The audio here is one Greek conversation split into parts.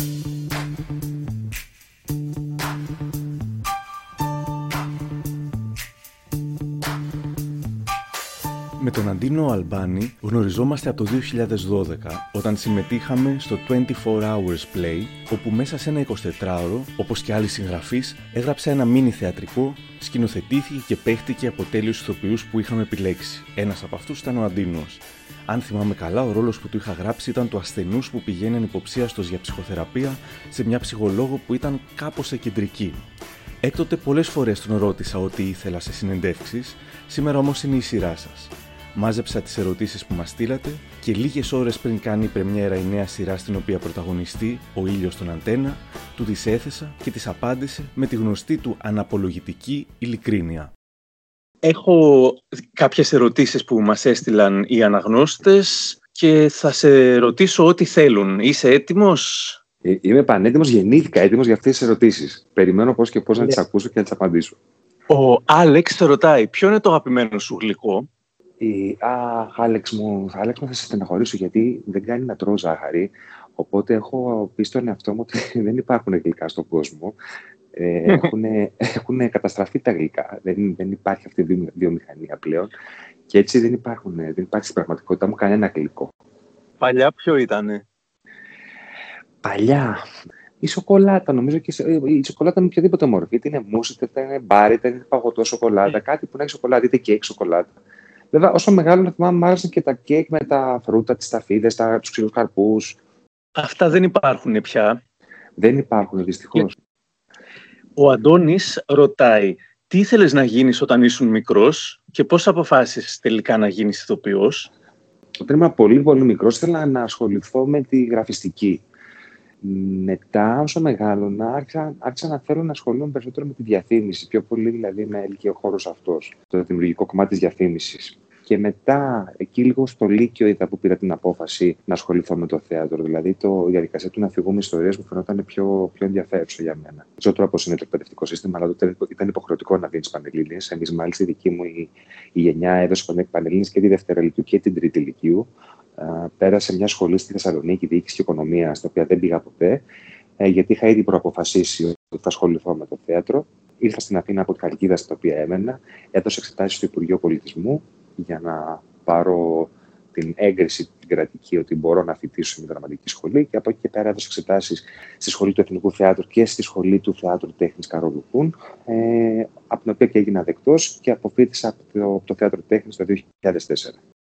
you Με τον Αντίνο Αλμπάνη γνωριζόμαστε από το 2012 όταν συμμετείχαμε στο 24 Hours Play όπου μέσα σε ένα 24ωρο, όπως και άλλοι συγγραφείς, έγραψε ένα μίνι θεατρικό, σκηνοθετήθηκε και παίχτηκε από τέλειους ηθοποιούς που είχαμε επιλέξει. Ένας από αυτούς ήταν ο Αντίνος. Αν θυμάμαι καλά, ο ρόλος που του είχα γράψει ήταν του ασθενούς που πηγαίνει ανυποψίαστος για ψυχοθεραπεία σε μια ψυχολόγο που ήταν κάπως εκεντρική. Έκτοτε πολλές φορές τον ρώτησα ότι ήθελα σε συνεντεύξεις, σήμερα όμως είναι η σειρά σας. Μάζεψα τις ερωτήσεις που μας στείλατε και λίγες ώρες πριν κάνει η πρεμιέρα η νέα σειρά στην οποία πρωταγωνιστεί ο ήλιος στον αντένα, του τις έθεσα και τις απάντησε με τη γνωστή του αναπολογητική ειλικρίνεια. Έχω κάποιες ερωτήσεις που μας έστειλαν οι αναγνώστες και θα σε ρωτήσω ό,τι θέλουν. Είσαι έτοιμος; Ε, είμαι πανέτοιμος, γεννήθηκα έτοιμος για αυτές τις ερωτήσεις. Περιμένω πώς και πώς να τις ναι. ακούσω και να τις απαντήσω. Ο Άλεξ σε ρωτάει, ποιο είναι το αγαπημένο σου γλυκό; Η, αχ, Άλεξ μου, Άλεξ μου θα σε στεναχωρήσω γιατί δεν κάνει να τρώω ζάχαρη. Οπότε έχω πει στον εαυτό μου ότι δεν υπάρχουν γλυκά στον κόσμο. Ε, έχουν, καταστραφεί τα γλυκά. Δεν, δεν υπάρχει αυτή η βιομηχανία πλέον. Και έτσι δεν, υπάρχουν, δεν υπάρχει στην πραγματικότητα μου κανένα γλυκό. Παλιά ποιο ήτανε; Παλιά. Η σοκολάτα, νομίζω και η σοκολάτα με οποιαδήποτε μορφή. Είτε είναι μους, είτε είναι μπάρα, είτε είναι παγωτό σοκολάτα. Ε. Κάτι που να έχει σοκολάτα, είτε κέικ σοκολάτα. Βέβαια, όσο μεγάλο θυμάμαι, μου άρεσαν και τα κέικ με τα φρούτα, τις σταφίδες, τους ξηρούς καρπούς. Αυτά δεν υπάρχουν πια. Δεν υπάρχουν, δυστυχώς. Ο Αντώνης ρωτάει, τι ήθελες να γίνεις όταν ήσουν μικρός και πώς αποφάσισες τελικά να γίνεις ηθοποιός; Όταν ήμουν πολύ, πολύ μικρός, ήθελα να ασχοληθώ με τη γραφιστική. Μετά, όσο μεγάλωνα, άρχισα, άρχισα να θέλω να ασχολούμαι περισσότερο με τη διαφήμιση. Πιο πολύ δηλαδή με έλκει ο χώρος αυτός, το δημιουργικό κομμάτι της διαφήμισης. Και μετά, εκεί λίγο στο Λύκειο, είδα που πήρα την απόφαση να ασχοληθώ με το θέατρο. Δηλαδή, το, η διαδικασία του να φυγούμε ιστορίες μου φαινόταν πιο, πιο ενδιαφέρουσα για μένα. Δεν ξέρω τώρα πώ είναι το εκπαιδευτικό σύστημα, αλλά τότε ήταν υποχρεωτικό να δίνεις πανελίνε. Εμείς, μάλιστα, η δική μου η, η γενιά έδωσε πανελίνε και τη Δευτέρα Λυκειού και την Τρίτη Λυκειού. Πέρασα μια σχολή στη Θεσσαλονίκη, διοίκηση και οικονομία, στα οποία δεν πήγα ποτέ, ε, γιατί είχα ήδη προαποφασίσει ότι θα ασχοληθώ με το θέατρο. Ήρθα στην Αθήνα από τη Χαλκίδα, στην οποία έμενα, έδωσα εξετάσεις στο Υπουργείο Πολιτισμού για να πάρω την έγκριση την κρατική ότι μπορώ να φοιτήσω σε μια δραματική σχολή και από εκεί και πέρα έδωσα εξετάσεις στη σχολή του Εθνικού Θεάτρου και στη σχολή του Θεάτρου Τέχνης Καρόλου Κούν, ε, από την οποία και έγινα δεκτός και αποφύτησα από το, από το Θέατρο Τέχνης το 2004.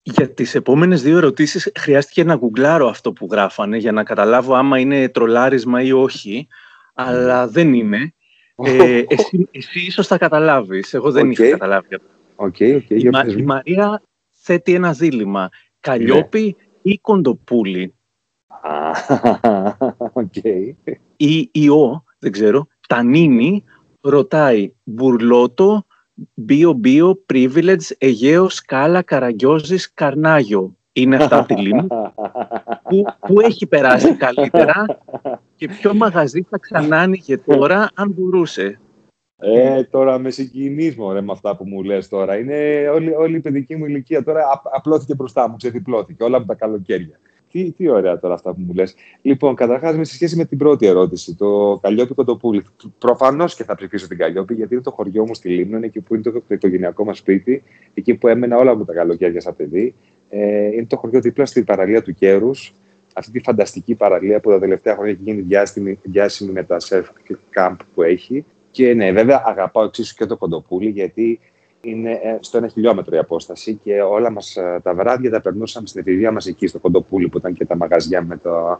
Για τις επόμενες δύο ερωτήσεις χρειάστηκε να γκουγκλάρω αυτό που γράφανε για να καταλάβω άμα είναι τρολάρισμα ή όχι, αλλά δεν είναι. Ε, εσύ, εσύ ίσως θα καταλάβεις, εγώ δεν okay. είχα καταλάβει. Okay, okay, η, Μα, η Μαρία θέτει ένα δίλημα, Καλλιόπη ναι. ή Κοντοπούλη; okay. Ή Ιω, δεν ξέρω, Τανίνη ρωτάει Μπουρλότο Μπίο-Μπίο, Privilege, Αιγαίο, Σκάλα, Καραγκιόζης, Καρνάγιο. Είναι αυτά από τη Λίμνη. που, που έχει περάσει καλύτερα και ποιο μαγαζί θα ξανά άνοιγε τώρα, αν μπορούσε. Ε, τώρα με συγκινείς μωρέ, με αυτά που μου λες τώρα. Είναι όλη, όλη η παιδική μου ηλικία τώρα απλώθηκε μπροστά μου, ξεδιπλώθηκε όλα από τα καλοκαίρια. Τι, τι ωραία τώρα αυτά που μου λες. Λοιπόν, καταρχάς, με σχέση με την πρώτη ερώτηση, το Καλλιόπη Κοντοπούλη. Προφανώς και θα ψηφίσω την Καλλιόπη, γιατί είναι το χωριό μου στη Λίμνο, είναι εκεί που είναι το, το οικογενειακό μας σπίτι, εκεί που έμενα όλα μου τα καλοκαίρια σαν παιδί. Ε, είναι το χωριό δίπλα στην παραλία του Κέρους, αυτή τη φανταστική παραλία που τα τελευταία χρόνια έχει γίνει διάσημη, διάσημη με τα σεφ camp που έχει. Και ναι, βέβαια αγαπάω εξίσου και το Κοντοπούλη, γιατί είναι ε, στο ένα χιλιόμετρο η απόσταση και όλα μας ε, τα βράδια τα περνούσαμε στην εφηβεία μας εκεί στο Κοντοπούλι που ήταν και τα μαγαζιά με το,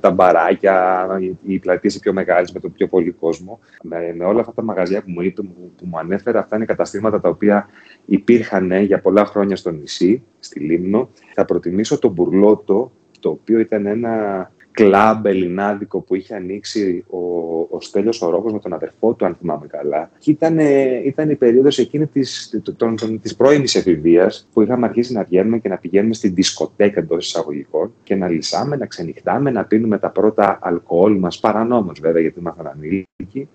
τα μπαράκια, οι πλατείες πιο μεγάλες με το πιο πολύ κόσμο. Με, με, όλα αυτά τα μαγαζιά που μου είπε, που, που μου ανέφερε, αυτά είναι καταστήματα τα οποία υπήρχαν για πολλά χρόνια στο νησί, στη Λίμνο. Θα προτιμήσω το Μπουρλότο, το οποίο ήταν ένα κλαμπ ελληνάδικο που είχε ανοίξει ο, ο Στέλιος ο Ρόκος με τον αδερφό του, αν θυμάμαι καλά. Και ήταν, ήταν η περίοδος εκείνη της, τον, τον, της πρώιμης εφηβείας που είχαμε αρχίσει να βγαίνουμε και να πηγαίνουμε στην δισκοτέκα εντός εισαγωγικών και να λυσάμε, να ξενυχτάμε, να πίνουμε τα πρώτα αλκοόλ μας, παρανόμως βέβαια γιατί ήμασταν ανήλικοι.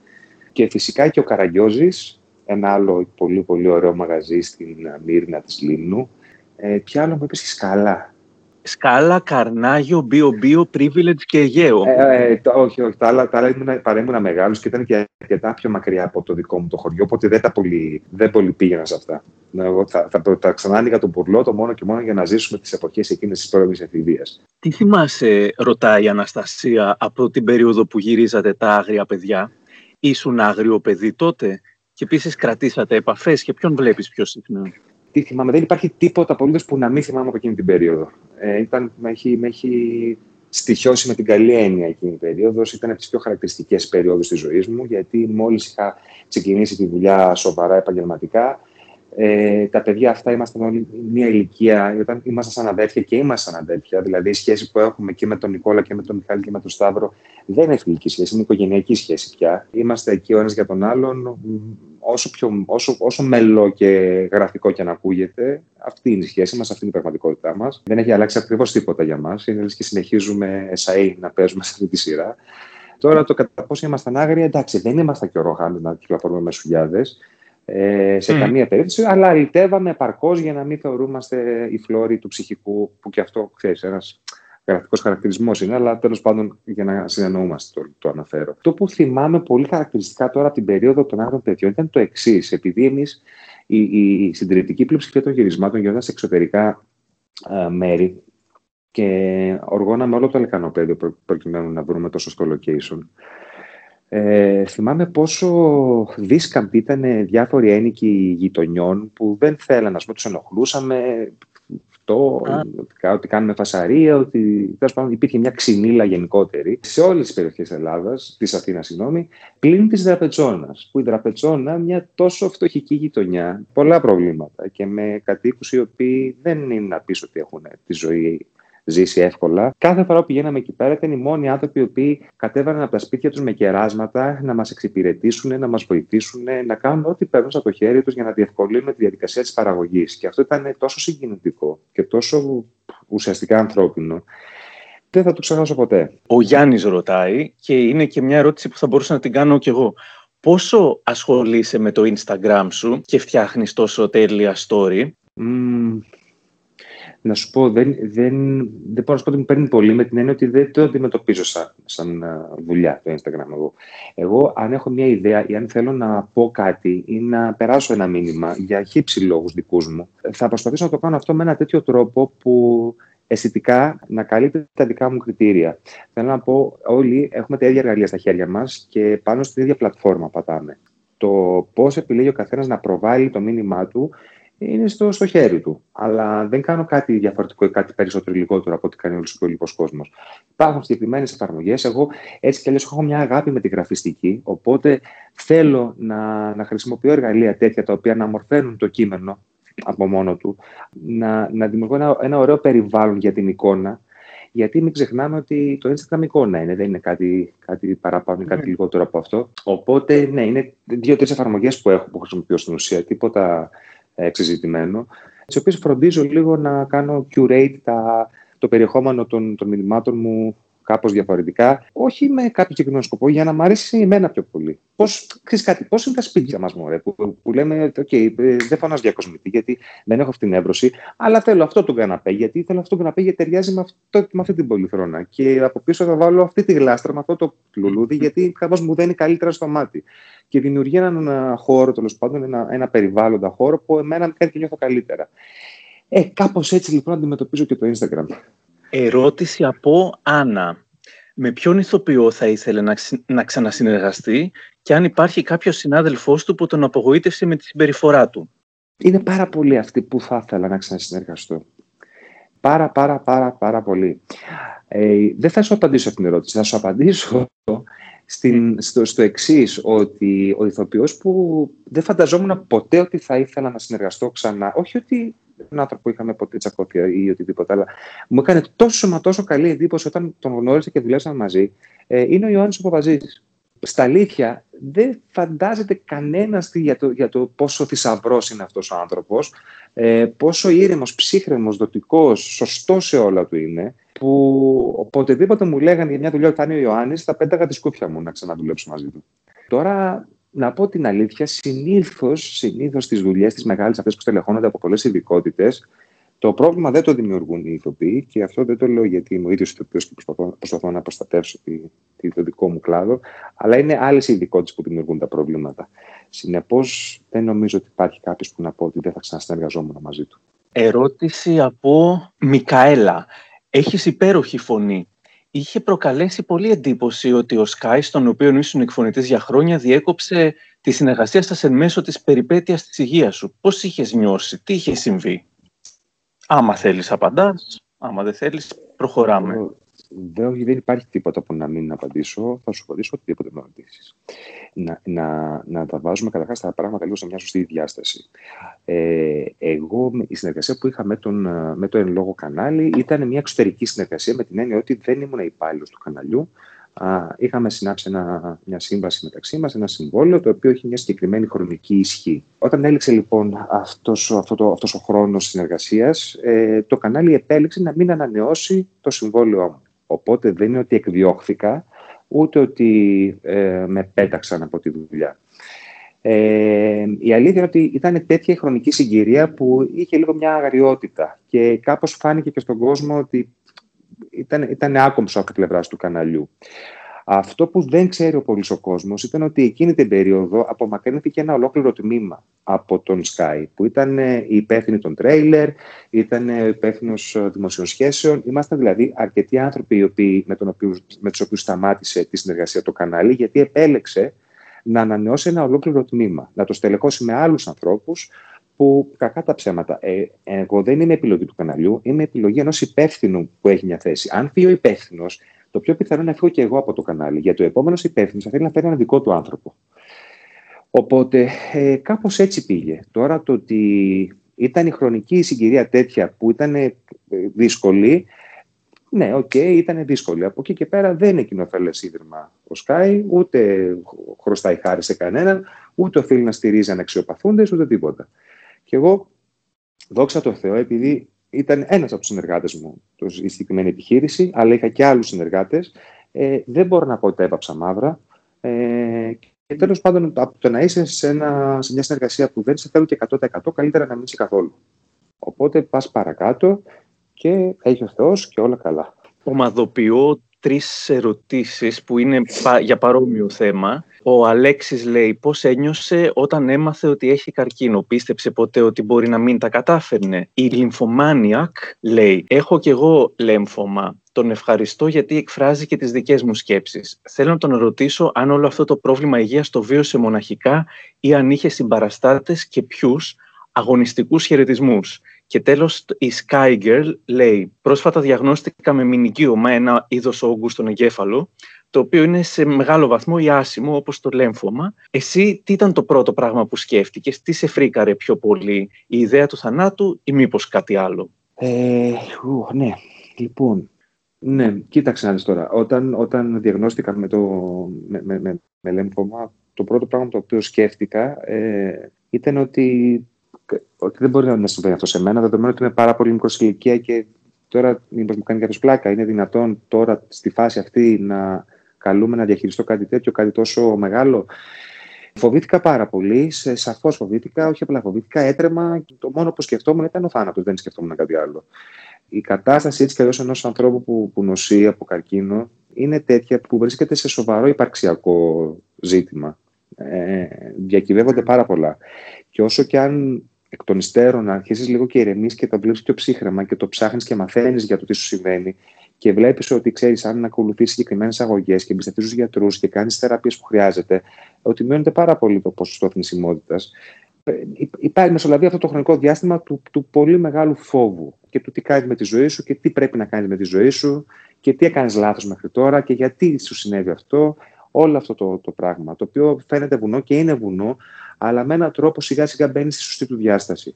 Και φυσικά και ο Καραγκιόζης, ένα άλλο πολύ πολύ ωραίο μαγαζί στην Μύρνα της Λίμνου. Ε, ποιο άλλο μου είπες στη Σκαλά. Σκάλα, Καρνάγιο, Μπίο Μπίο, Privilege και Αιγαίο. Ε, ε, όχι, όχι. Τα άλλα, τα άλλα ήμουν, παρέμουνα μεγάλος και ήταν και αρκετά πιο μακριά από το δικό μου το χωριό, οπότε δεν, τα πολύ, δεν πολύ πήγαινα σε αυτά. Εγώ θα, θα, θα, θα ξανά άνοιγα τον πουρλό το μόνο και μόνο για να ζήσουμε τις εποχές εκείνες της πρώιμης εφηβείας. Τι θυμάσαι, ρωτάει η Αναστασία, από την περίοδο που γυρίζατε τα άγρια παιδιά; Ήσουν άγριο παιδί τότε; Και επίσης κρατήσατε επαφές και ποιον βλέπεις πιο συχνά; Τι θυμάμαι, δεν υπάρχει τίποτα απολύτως που να μην θυμάμαι από εκείνη την περίοδο. Ε, ήταν, με, έχει, με έχει στοιχειώσει με την καλή έννοια εκείνη η περίοδος. Ήταν από τις πιο χαρακτηριστικές περίοδους της ζωής μου, γιατί μόλις είχα ξεκινήσει τη δουλειά σοβαρά επαγγελματικά, ε, τα παιδιά αυτά ήμασταν όλοι μια ηλικία, όταν ήμασταν σαν αδέρφια και ήμασταν σαν αδέρφια. Δηλαδή, η σχέση που έχουμε και με τον Νικόλα και με τον Μιχάλη και με τον Σταύρο δεν είναι φιλική σχέση, είναι οικογενειακή σχέση πια. Είμαστε εκεί ο ένας για τον άλλον, όσο, πιο, όσο, όσο μελό και γραφικό και αν ακούγεται, αυτή είναι η σχέση μας, αυτή είναι η πραγματικότητά μας. Δεν έχει αλλάξει ακριβώς τίποτα για μας. Είναι και συνεχίζουμε εσαί να παίζουμε σε αυτή τη σειρά. Τώρα το κατά πόσο ήμασταν άγρια, εντάξει, δεν ήμασταν και ο Ρόχαν να κυκλοφορούμε με σουλιάδες ε, σε mm. καμία περίπτωση, αλλά αλητεύαμε επαρκώς για να μην θεωρούμαστε οι φλόροι του ψυχικού, που και αυτό ξέρεις, ένας γραφικό χαρακτηρισμός είναι, αλλά τέλος πάντων για να συνεννοούμαστε το, το αναφέρω. Το που θυμάμαι πολύ χαρακτηριστικά τώρα από την περίοδο των άλλων παιδιών ήταν το εξής. Επειδή εμείς η, η, η συντηρητική πλειοψηφία των γυρισμάτων γινόταν σε εξωτερικά α, μέρη και οργώναμε όλο το λεκανοπέδιο προκειμένου να βρούμε το σωστό location. Ε, θυμάμαι πόσο δίσκαμπτοι ήταν διάφοροι ένοικοι γειτονιών που δεν θέλαν, να πούμε, τους ενοχλούσαμε, αυτό, ότι κάνουμε φασαρία, ότι πάντων, υπήρχε μια ξυνήλα γενικότερη σε όλες τις περιοχές Ελλάδας, της Αθήνας, συγγνώμη, πλην της Δραπετσόνα. Που η Δραπετσόνα, μια τόσο φτωχική γειτονιά, πολλά προβλήματα και με κατοίκους οι οποίοι δεν είναι να πεις ότι έχουν τη ζωή ζήσει εύκολα. Κάθε φορά που πηγαίναμε εκεί πέρα ήταν οι μόνοι άνθρωποι οι οποίοι κατέβαιναν από τα σπίτια τους με κεράσματα να μας εξυπηρετήσουν, να μας βοηθήσουν, να κάνουν ό,τι παίρνουν από το χέρι τους για να διευκολύνουν τη διαδικασία της παραγωγής. Και αυτό ήταν τόσο συγκινητικό και τόσο ουσιαστικά ανθρώπινο. Δεν θα το ξεχάσω ποτέ. Ο Γιάννης ρωτάει και είναι και μια ερώτηση που θα μπορούσα να την κάνω κι εγώ. Πόσο ασχολείσαι με το Instagram σου και φτιάχνεις τόσο τέλεια story? Να σου πω, δεν, δεν, δεν μπορώ να σου πω ότι μου παίρνει πολύ με την έννοια ότι δεν το αντιμετωπίζω σαν, σαν δουλειά το Instagram εγώ. Εγώ, αν έχω μια ιδέα ή αν θέλω να πω κάτι ή να περάσω ένα μήνυμα για χύψη λόγους δικούς μου, θα προσπαθήσω να το κάνω αυτό με ένα τέτοιο τρόπο που αισθητικά να καλύπτει τα δικά μου κριτήρια. Θέλω να πω, όλοι έχουμε τα ίδια εργαλεία στα χέρια μας και πάνω στην ίδια πλατφόρμα πατάμε. Το πώς επιλέγει ο καθένας να προβάλλει το μήνυμά του είναι στο, στο χέρι του. Αλλά δεν κάνω κάτι διαφορετικό ή κάτι περισσότερο ή λιγότερο από ό,τι κάνει όλος ο υπόλοιπος κόσμος. Υπάρχουν συγκεκριμένες εφαρμογές. Εγώ έτσι κι αλλιώς έχω μια αγάπη με τη γραφιστική. Οπότε θέλω να, να χρησιμοποιώ εργαλεία τέτοια τα οποία να μορφαίνουν το κείμενο από μόνο του, να, να δημιουργώ ένα, ένα ωραίο περιβάλλον για την εικόνα. Γιατί μην ξεχνάμε ότι το Instagram εικόνα είναι, δεν είναι κάτι, κάτι παραπάνω ή κάτι ναι. λιγότερο από αυτό. Οπότε, ναι, είναι δύο-τρεις εφαρμογές που έχω που χρησιμοποιώ στην ουσία. Τίποτα εξεζητημένο, τις οποίες φροντίζω λίγο να κάνω curate τα, το περιεχόμενο των, των μηνυμάτων μου κάπως διαφορετικά, όχι με κάποιο συγκεκριμένο σκοπό, για να μου αρέσει εμένα πιο πολύ. Πώς, ξέρεις κάτι, πώς είναι τα σπίτια μας, μωρέ, που, που λέμε, OK, δεν φωνάζω για κοσμητή, γιατί δεν έχω αυτή την έβρωση, αλλά θέλω αυτό το καναπέ, γιατί θέλω αυτό το καναπέ, γιατί ταιριάζει με, αυτό, με αυτή την πολυθρόνα. Και από πίσω θα βάλω αυτή τη γλάστρα με αυτό το λουλούδι, γιατί κάπως μου δένει καλύτερα στο μάτι. Και δημιουργεί έναν χώρο, τέλος πάντων, ένα, ένα περιβάλλοντα χώρο που εμένα με κάνει και νιώθω καλύτερα. Ε, κάπως έτσι λοιπόν αντιμετωπίζω και το Instagram. Ερώτηση από Άννα. Με ποιον ηθοποιό θα ήθελε να, να ξανασυνεργαστεί και αν υπάρχει κάποιος συνάδελφός του που τον απογοήτευσε με τη συμπεριφορά του; Είναι πάρα πολλοί αυτοί που θα ήθελα να ξανασυνεργαστώ. Πάρα, πάρα, πάρα, πάρα πολύ. Ε, δεν θα σου απαντήσω αυτήν την ερώτηση. Θα σου απαντήσω στην, στο, στο εξής, ότι ο ηθοποιός που δεν φανταζόμουν ποτέ ότι θα ήθελα να συνεργαστώ ξανά, όχι ότι έναν άνθρωπο που είχαμε ποτέ τσακώθια ή οτιδήποτε, αλλά μου έκανε τόσο μα τόσο καλή εντύπωση όταν τον γνώρισα και δουλέψαμε μαζί, ε, είναι ο Ιωάννης ο Στα αλήθεια, δεν φαντάζεται κανένας για το, για το πόσο θησαυρός είναι αυτός ο άνθρωπος, ε, πόσο ήρεμος, ψύχρεμος, δοτικός, σωστός σε όλα του είναι, που οποτεδήποτε μου λέγανε για μια δουλειά που θα είναι ο Ιωάννης, θα πέταγα τη σκούφια μου να ξαναδουλέψω μαζί του. Τώρα να πω την αλήθεια, συνήθως συνήθως στις δουλειές, τις μεγάλες αυτές που στελεχώνονται από πολλές ειδικότητες, Το πρόβλημα δεν το δημιουργούν οι ηθοποιοί και αυτό δεν το λέω γιατί είμαι ο ίδιος ηθοποιός και προσπαθώ, προσπαθώ να προστατεύσω τη, τη, το δικό μου κλάδο, αλλά είναι άλλες ειδικότητες που δημιουργούν τα προβλήματα. Συνεπώς, δεν νομίζω ότι υπάρχει κάποιος που να πω ότι δεν θα ξανασυνεργαζόμουν μαζί του. Ερώτηση από Μικαέλα. Έχεις υπέροχη φωνή. Είχε προκαλέσει πολύ εντύπωση ότι ο Σκάι, στον οποίο ήσουν εκφωνητής για χρόνια, διέκοψε τη συνεργασία σας εν μέσω της περιπέτειας της υγείας σου. Πώς είχες νιώσει, τι είχε συμβεί; Άμα θέλεις απαντάς, άμα δεν θέλεις προχωράμε. Δεν, δεν υπάρχει τίποτα που να μην απαντήσω. Θα σου απαντήσω οτιδήποτε με ρωτήσει. Να, να, να τα βάζουμε καταρχάς τα πράγματα λίγο σε μια σωστή διάσταση. Ε, εγώ, η συνεργασία που είχα με, τον, με το εν λόγω κανάλι ήταν μια εξωτερική συνεργασία με την έννοια ότι δεν ήμουν υπάλληλος του καναλιού είχαμε συνάψει ένα, μια σύμβαση μεταξύ μας, ένα συμβόλαιο, το οποίο έχει μια συγκεκριμένη χρονική ισχύ. Όταν έληξε λοιπόν αυτός, αυτό το, αυτός ο χρόνος συνεργασίας, ε, το κανάλι επέλεξε να μην ανανεώσει το συμβόλαιό μου. Οπότε δεν είναι ότι εκδιώχθηκα, ούτε ότι ε, με πέταξαν από τη δουλειά. Ε, η αλήθεια είναι ότι ήταν τέτοια η χρονική συγκυρία που είχε λίγο μια αγριότητα και κάπως φάνηκε και στον κόσμο ότι ήταν, ήταν άκομψο από την πλευρά του καναλιού. Αυτό που δεν ξέρει ο πολύς ο κόσμος ήταν ότι εκείνη την περίοδο απομακρύνθηκε ένα ολόκληρο τμήμα από τον Sky, που ήταν ε, η υπεύθυνη των τρέιλερ, ήταν ε, υπεύθυνος ε, δημοσίων σχέσεων. Ήμασταν δηλαδή αρκετοί άνθρωποι οι οποίοι, με, τον οποίο, με τους οποίους σταμάτησε τη συνεργασία το κανάλι, γιατί επέλεξε να ανανεώσει ένα ολόκληρο τμήμα, να το στελεχώσει με άλλους ανθρώπους, που κακά τα ψέματα. Ε, εγώ δεν είμαι επιλογή του καναλιού, είμαι επιλογή ενός υπεύθυνου που έχει μια θέση. Αν φύγει ο υπεύθυνος, το πιο πιθανό είναι να φύγω και εγώ από το κανάλι. Γιατί ο επόμενος υπεύθυνος θα θέλει να φέρει ένα δικό του άνθρωπο. Οπότε ε, κάπως έτσι πήγε. Τώρα το ότι ήταν η χρονική συγκυρία τέτοια που ήταν ε, δύσκολη, ναι, OK, okay, ήταν δύσκολη. Από εκεί και πέρα δεν είναι κοινωφελές ίδρυμα ο ΣΚΑΪ, ούτε χρωστάει χάρη σε κανέναν, ούτε οφείλει να στηρίζει αναξιοπαθούντες, ούτε τίποτα. Και εγώ, δόξα τω Θεώ, επειδή ήταν ένας από τους συνεργάτες μου η συγκεκριμένη επιχείρηση, αλλά είχα και άλλους συνεργάτες, ε, δεν μπορώ να πω ότι τα έβαψα μαύρα. Ε, και τέλος πάντων, από το να είσαι σε, ένα, σε μια συνεργασία που δεν σε θέλουν και 100%, καλύτερα να μην είσαι καθόλου. Οπότε πας παρακάτω και έχεις ο Θεός και όλα καλά. Ομαδοποιώ τρεις ερωτήσεις που είναι για παρόμοιο θέμα. Ο Αλέξης λέει πώς ένιωσε όταν έμαθε ότι έχει καρκίνο; Πίστεψε ποτέ ότι μπορεί να μην τα κατάφερνε; Η Λυμφομάνιακ λέει έχω κι εγώ λέμφωμα. Τον ευχαριστώ γιατί εκφράζει και τις δικές μου σκέψεις. Θέλω να τον ρωτήσω αν όλο αυτό το πρόβλημα υγείας το βίωσε μοναχικά ή αν είχε συμπαραστάτες και ποιους αγωνιστικούς χαιρετισμούς. Και τέλος η Sky Girl λέει «Πρόσφατα διαγνώστηκα με μηνικίωμα ένα είδος όγκου στον εγκέφαλο, το οποίο είναι σε μεγάλο βαθμό ιάσιμο όπως το λέμφωμα. Εσύ τι ήταν το πρώτο πράγμα που σκέφτηκες, τι σε φρίκαρε πιο πολύ, η ιδέα του θανάτου ή μήπως κάτι άλλο» ε, ου, Ναι, λοιπόν, ναι, κοίταξε να δεις τώρα. Όταν, όταν διαγνώστηκα με, το, με, με, με, λέμφωμα, το πρώτο πράγμα το οποίο σκέφτηκα ε, ήταν ότι ότι δεν μπορεί να συμβαίνει αυτό σε μένα, δεδομένου ότι είμαι πάρα πολύ μικρός ηλικία και τώρα μήπως μου κάνει κάποιος πλάκα. Είναι δυνατόν τώρα στη φάση αυτή να καλούμε να διαχειριστώ κάτι τέτοιο, κάτι τόσο μεγάλο; Φοβήθηκα πάρα πολύ, σαφώς φοβήθηκα, όχι απλά φοβήθηκα, έτρεμα. Το μόνο που σκεφτόμουν ήταν ο θάνατος, δεν σκεφτόμουν κάτι άλλο. Η κατάσταση έτσι κι αλλιώς ενός ανθρώπου που, που νοσεί από καρκίνο είναι τέτοια που βρίσκεται σε σοβαρό υπαρξιακό ζήτημα. Ε, διακυβεύονται πάρα πολλά. Και όσο και αν εκ των υστέρων αρχίσεις λίγο και ηρεμείς και το βλέπεις πιο ψύχρεμα και το ψάχνεις και μαθαίνεις για το τι σου συμβαίνει και βλέπεις ότι ξέρεις αν ακολουθείς συγκεκριμένες αγωγές και εμπιστευτεί τους γιατρούς και κάνεις τις θεραπείες που χρειάζεται, ότι μειώνεται πάρα πολύ το ποσοστό θνησιμότητας. Ε, υπάρχει μεσολαβεί αυτό το χρονικό διάστημα του, του πολύ μεγάλου φόβου και του τι κάνει με τη ζωή σου και τι πρέπει να κάνει με τη ζωή σου και τι έκανες λάθος μέχρι τώρα και γιατί σου συνέβη αυτό. Όλο αυτό το, το πράγμα, το οποίο φαίνεται βουνό και είναι βουνό, αλλά με έναν τρόπο σιγά σιγά μπαίνει στη σωστή του διάσταση.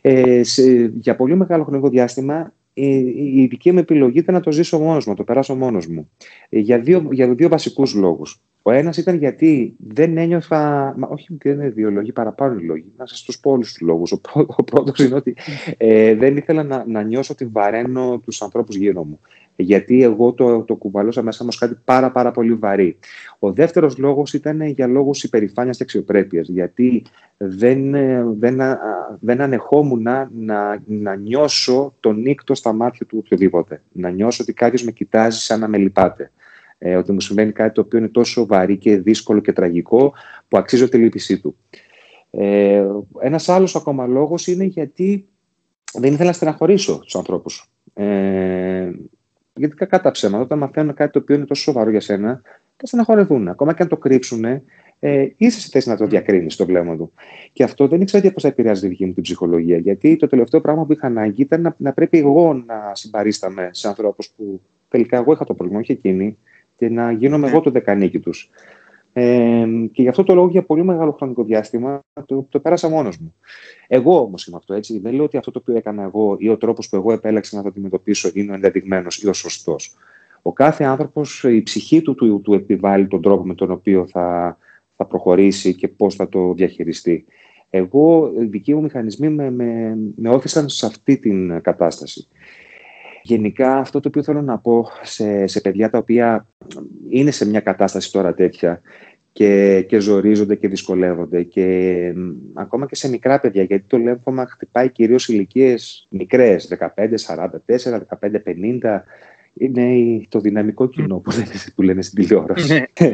Ε, σε, για πολύ μεγάλο χρονικό διάστημα η, η δική μου επιλογή ήταν να το ζήσω μόνος μου, να το περάσω μόνος μου. Ε, για δύο, για δύο βασικούς λόγους. Ο ένας ήταν γιατί δεν ένιωθα. Μα, όχι, δεν είναι δύο λόγοι, παραπάνω οι λόγοι. Να σας τους πω όλους τους λόγους. Ο, πρω, ο πρώτος είναι ότι ε, δεν ήθελα να, να νιώσω ότι βαραίνω τους ανθρώπους γύρω μου. Γιατί εγώ το, το κουβαλώσα μέσα μου κάτι πάρα πάρα πολύ βαρύ. Ο δεύτερος λόγος ήταν για λόγους υπερηφάνειας και αξιοπρέπειας, γιατί δεν, δεν, δεν ανεχόμουν να, να, νιώσω τον νύκτο στα μάτια του οποιοδήποτε. Να νιώσω ότι κάποιος με κοιτάζει σαν να με λυπάται. Ε, ότι μου συμβαίνει κάτι το οποίο είναι τόσο βαρύ και δύσκολο και τραγικό που αξίζω τη λύπησή του. Ε, ένας άλλος ακόμα λόγος είναι γιατί δεν ήθελα να στεναχωρήσω τους ανθρώπους. Ε, γιατί κακά τα ψέματα, όταν μαθαίνουν κάτι το οποίο είναι τόσο σοβαρό για σένα, θα στεναχωρεθούν. Ακόμα και αν το κρύψουν, ε, είσαι σε θέση να το διακρίνεις στο βλέμμα του. Και αυτό δεν ήξερα πώς θα επηρεάζει τη δική μου την ψυχολογία. Γιατί το τελευταίο πράγμα που είχα ανάγκη ήταν να, να πρέπει εγώ να συμπαρίσταμαι σε ανθρώπους που τελικά εγώ είχα το πρόβλημα, όχι εκείνοι, και να γίνομαι ναι. εγώ το δεκανίκη τους. Ε, και γι' αυτό το λόγο για πολύ μεγάλο χρονικό διάστημα το, το πέρασα μόνος μου. Εγώ όμως είμαι αυτό έτσι. Δεν λέω ότι αυτό το οποίο έκανα εγώ ή ο τρόπος που εγώ επέλεξα να το αντιμετωπίσω είναι ο ενδεδειγμένος ή ο σωστός. Ο κάθε άνθρωπος, η ψυχή του, του, του επιβάλλει τον τρόπο με τον οποίο θα, θα προχωρήσει και πώς θα το διαχειριστεί. Εγώ, οι δικοί μου μηχανισμοί με, με, με όθησαν σε αυτή την κατάσταση. Γενικά αυτό το οποίο θέλω να πω σε, σε παιδιά τα οποία είναι σε μια κατάσταση τώρα τέτοια και, και ζορίζονται και δυσκολεύονται και ακόμα και σε μικρά παιδιά γιατί το λέμφωμα χτυπάει κυρίως ηλικίες μικρές 15, 44, 15, 50 είναι το δυναμικό κοινό που λένε, που λένε στην τηλεόραση. Ναι.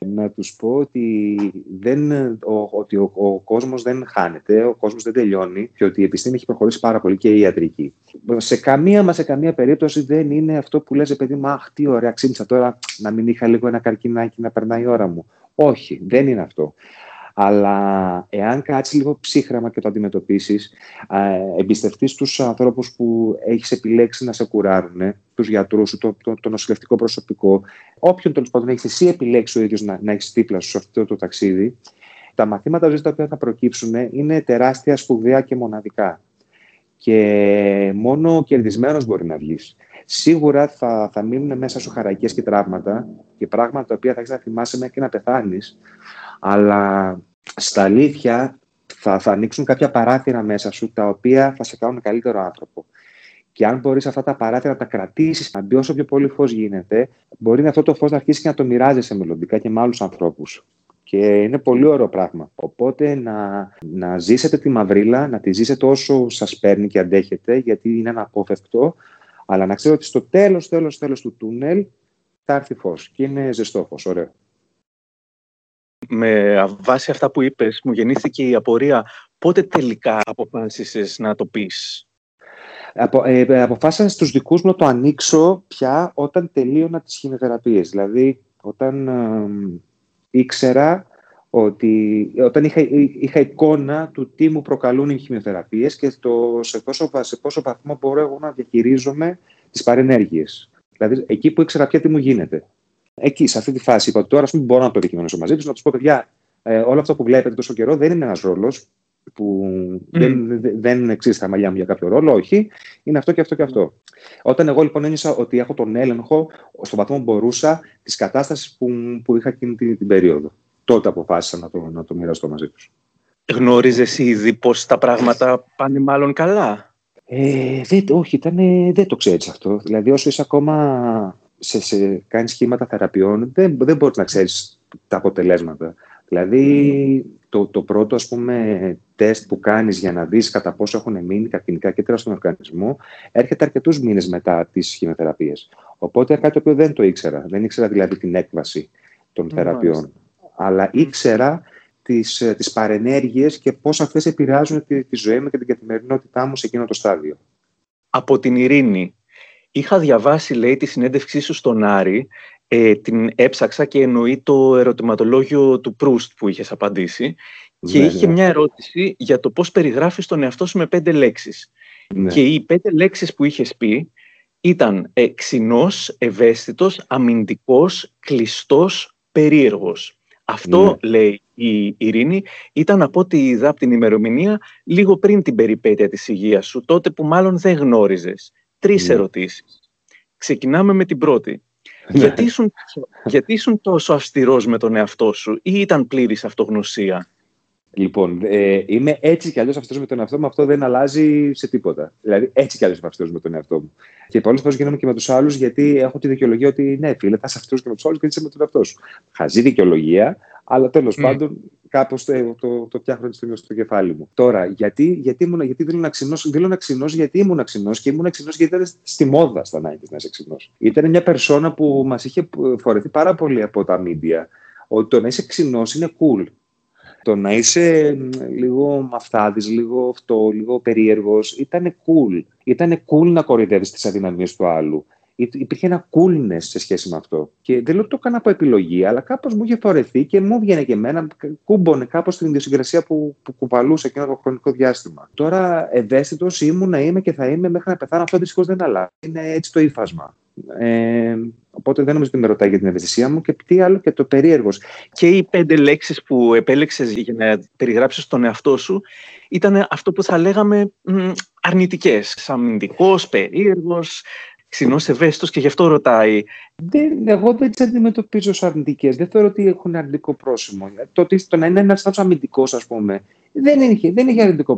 να τους πω ότι, δεν, ο, ότι ο, ο κόσμος δεν χάνεται, ο κόσμος δεν τελειώνει και ότι η επιστήμη έχει προχωρήσει πάρα πολύ και η ιατρική. Σε καμία μα σε καμία περίπτωση δεν είναι αυτό που λες, παιδί μου, αχ, τι ωραία, ξύπνησα τώρα να μην είχα λίγο ένα καρκινάκι να περνάει η ώρα μου. Όχι, δεν είναι αυτό. Αλλά εάν κάτσεις λίγο ψύχραμα και το αντιμετωπίσεις, εμπιστευτείς τους ανθρώπους που έχεις επιλέξει να σε κουράρουν, τους γιατρούς σου, το, το, το νοσηλευτικό προσωπικό, όποιον τέλος πάντων έχεις εσύ επιλέξει ο ίδιος να, να έχεις δίπλα σου σε αυτό το ταξίδι, τα μαθήματα ζωής τα οποία θα προκύψουν είναι τεράστια, σπουδαία και μοναδικά. Και μόνο κερδισμένος μπορεί να βγεις. Σίγουρα θα, θα μείνουν μέσα σου χαρακίε και τραύματα και πράγματα τα οποία θα έχεις να θυμάσαι μέχρι και να πεθάνεις. Αλλά στα αλήθεια θα, θα ανοίξουν κάποια παράθυρα μέσα σου τα οποία θα σε κάνουν καλύτερο άνθρωπο. Και αν μπορείς αυτά τα παράθυρα να τα κρατήσεις, να μπει όσο πιο πολύ φως γίνεται, μπορεί αυτό το φως να αρχίσει και να το μοιράζεσαι μελλοντικά και με άλλους ανθρώπους. Και είναι πολύ ωραίο πράγμα. Οπότε να, να ζήσετε τη μαυρίλα, να τη ζήσετε όσο σας παίρνει και αντέχετε, γιατί είναι ένα απόφευκτο, αλλά να ξέρετε ότι στο τέλος, τέλος, τέλος του τούνελ θα έρθει φως. Και είναι ζεστό φως. Ωραίο με βάση αυτά που είπες, μου γεννήθηκε η απορία πότε τελικά αποφάσισες να το πεις; Απο, ε, αποφάσισα στους δικούς μου να το ανοίξω πια όταν τελείωνα τις χημειοθεραπείες. Δηλαδή, όταν ε, ήξερα ότι όταν είχα, είχα εικόνα του τι μου προκαλούν οι χημειοθεραπείες και το, σε, πόσο, σε πόσο βαθμό μπορώ εγώ να διαχειρίζομαι τις παρενέργειες. Δηλαδή, εκεί που ήξερα πια τι μου γίνεται εκεί, σε αυτή τη φάση, είπα τώρα πούμε, μπορώ να το επικοινωνήσω μαζί τους, να τους πω, παιδιά, ε, όλο αυτό που βλέπετε τόσο καιρό δεν είναι ένας ρόλος που mm. δεν, δεν εξής τα μαλλιά μου για κάποιο ρόλο, όχι. Είναι αυτό και αυτό και αυτό. Όταν εγώ λοιπόν ένιωσα ότι έχω τον έλεγχο, στον βαθμό που μπορούσα, της κατάστασης που, που είχα εκείνη την, την περίοδο. Τότε αποφάσισα να το, να το μοιραστώ μαζί τους. Γνώριζε ήδη πώς τα πράγματα πάνε μάλλον καλά; Ε, δεν, όχι, ήταν, δεν το ξέρει αυτό. Δηλαδή, όσο είσαι ακόμα σε, σε κάνεις σχήματα θεραπείων, δεν, δεν μπορείς να ξέρεις τα αποτελέσματα. Δηλαδή, το, το πρώτο ας πούμε, τεστ που κάνεις για να δεις κατά πόσο έχουν μείνει καρκινικά κύτταρα στον οργανισμό έρχεται αρκετούς μήνες μετά τις χημειοθεραπείες. Οπότε κάτι το οποίο δεν το ήξερα. Δεν ήξερα δηλαδή την έκβαση των θεραπείων. Αλλά ήξερα τις, τις παρενέργειες και πώς αυτές επηρεάζουν τη, τη ζωή μου και την καθημερινότητά μου σε εκείνο το στάδιο. Από την ειρήνη Είχα διαβάσει, λέει, τη συνέντευξή σου στον Άρη, ε, την έψαξα και εννοεί το ερωτηματολόγιο του Προύστ που είχες απαντήσει και ναι, είχε ναι. μια ερώτηση για το πώς περιγράφεις τον εαυτό σου με πέντε λέξεις. Ναι. Και οι πέντε λέξεις που είχες πει ήταν ε, ξινός, ευαίσθητος, αμυντικός, κλειστός, περίεργος. Αυτό, λέει η Ειρήνη, ήταν από ό,τι είδα από την ημερομηνία λίγο πριν την περιπέτεια της υγείας σου, τότε που μάλλον δεν γνώριζες τρεις ναι. ερωτήσεις. Ξεκινάμε με την πρώτη. Ναι. γιατί, ήσουν, γιατί ήσουν τόσο αυστηρός με τον εαυτό σου ή ήταν πλήρης αυτογνωσία; Λοιπόν, ε, είμαι έτσι κι αλλιώς αυστηρό με τον εαυτό μου, αυτό δεν αλλάζει σε τίποτα. Δηλαδή, έτσι κι αλλιώς είμαι αυστηρό με τον εαυτό μου. Και πολλές φορές γίνομαι και με τους άλλους, γιατί έχω τη δικαιολογία ότι ναι, φίλε, θα είσαι αυστηρό και με τους άλλους, γιατί είσαι με τον εαυτό σου. Χαζή δικαιολογία, αλλά τέλος mm. πάντων κάπως το, το, το φτιάχνω στο, στο κεφάλι μου. Τώρα, γιατί, γιατί, ήμουν, γιατί δήλωνα ξινός, δήλωνα ξινός γιατί ήμουν ξινός και ήμουν ξινός γιατί ήταν στη μόδα στα 90 να είσαι ξινός. Ήταν μια περσόνα που μας είχε φορεθεί πάρα πολύ από τα media ότι το να είσαι ξινός είναι cool. Το να είσαι λίγο μαφτάδης, λίγο αυτό, λίγο περίεργος, ήταν cool. Ήταν cool να κορυδεύεις τις αδυναμίες του άλλου. Υπήρχε ένα coolness σε σχέση με αυτό. Και δεν λέω ότι το έκανα από επιλογή, αλλά κάπως μου είχε φορεθεί και μου βγαίνει και εμένα, κούμπονε κάπως την ιδιοσυγκρασία που, που κουβαλούσε εκείνο το χρονικό διάστημα. Τώρα ευαίσθητος ήμουν να είμαι και θα είμαι μέχρι να πεθάνω. Αυτό δυστυχώς δεν αλλάζει. Είναι έτσι το ύφασμα. Ε, οπότε δεν νομίζω ότι με ρωτάει για την ευαισθησία μου και τι άλλο και το περίεργος. Και οι πέντε λέξεις που επέλεξες για να περιγράψεις τον εαυτό σου ήταν αυτό που θα λέγαμε αρνητικές. Αμυντικό, περίεργος, ξινός ευαίσθητος και γι' αυτό ρωτάει. Δεν, εγώ δεν τις αντιμετωπίζω ως αρνητικές. Δεν θεωρώ ότι έχουν αρνητικό πρόσημο. Το, ότι, το να είναι ένας αμυντικός, ας πούμε, δεν έχει, δεν έχει αρνητικό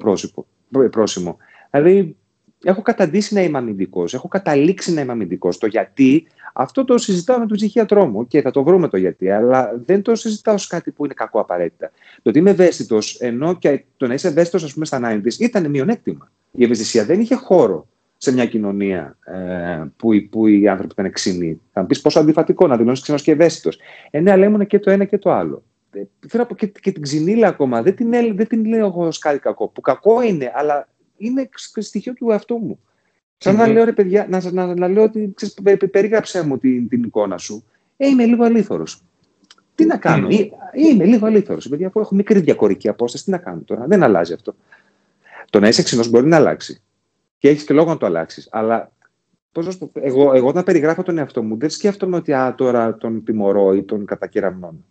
πρόσημο. Δηλαδή, έχω καταντήσει να είμαι αμυντικός. Έχω καταλήξει να είμαι αμυντικός. Το γιατί, αυτό το συζητάω με τον ψυχίατρό μου και θα το βρούμε το γιατί, αλλά δεν το συζητάω ως κάτι που είναι κακό απαραίτητα. Το ότι είμαι ευαίσθητος, ενώ και το να είσαι ευαίσθητος, ας πούμε, στα 90 ήταν μειονέκτημα. Η ευαισθησία δεν είχε χώρο σε μια κοινωνία ε, που, που οι άνθρωποι ήταν ξύνοι. Θα μου πεις πόσο αντιφατικό να δηλώνεις ξένος και ευαίσθητος. Ε, ναι, αλλά ήμουν και το ένα και το άλλο. Ε, θέλω να πω και, και την ξυνήλα ακόμα. Δεν την, δεν την λέω εγώ ως κάτι κακό. Που κακό είναι, αλλά είναι στοιχείο του εαυτού μου. Σαν να λέω ρε παιδιά, να, να, να λέω ότι ξέρεις, περίγραψέ μου την, την εικόνα σου. Ε, είμαι λίγο αλήθωρος. Τι να κάνω, ε, είμαι λίγο αλήθωρος. Παιδιά, που έχω μικρή διακορική απόσταση, τι να κάνω τώρα; Δεν αλλάζει αυτό. Το να είσαι ξινός μπορεί να αλλάξει. Και έχεις και λόγο να το αλλάξεις. Αλλά πώς να πω, εγώ, εγώ όταν περιγράφω τον εαυτό μου, δεν σκέφτομαι ότι α, τώρα τον τιμωρώ ή τον κατακεραμνώνω.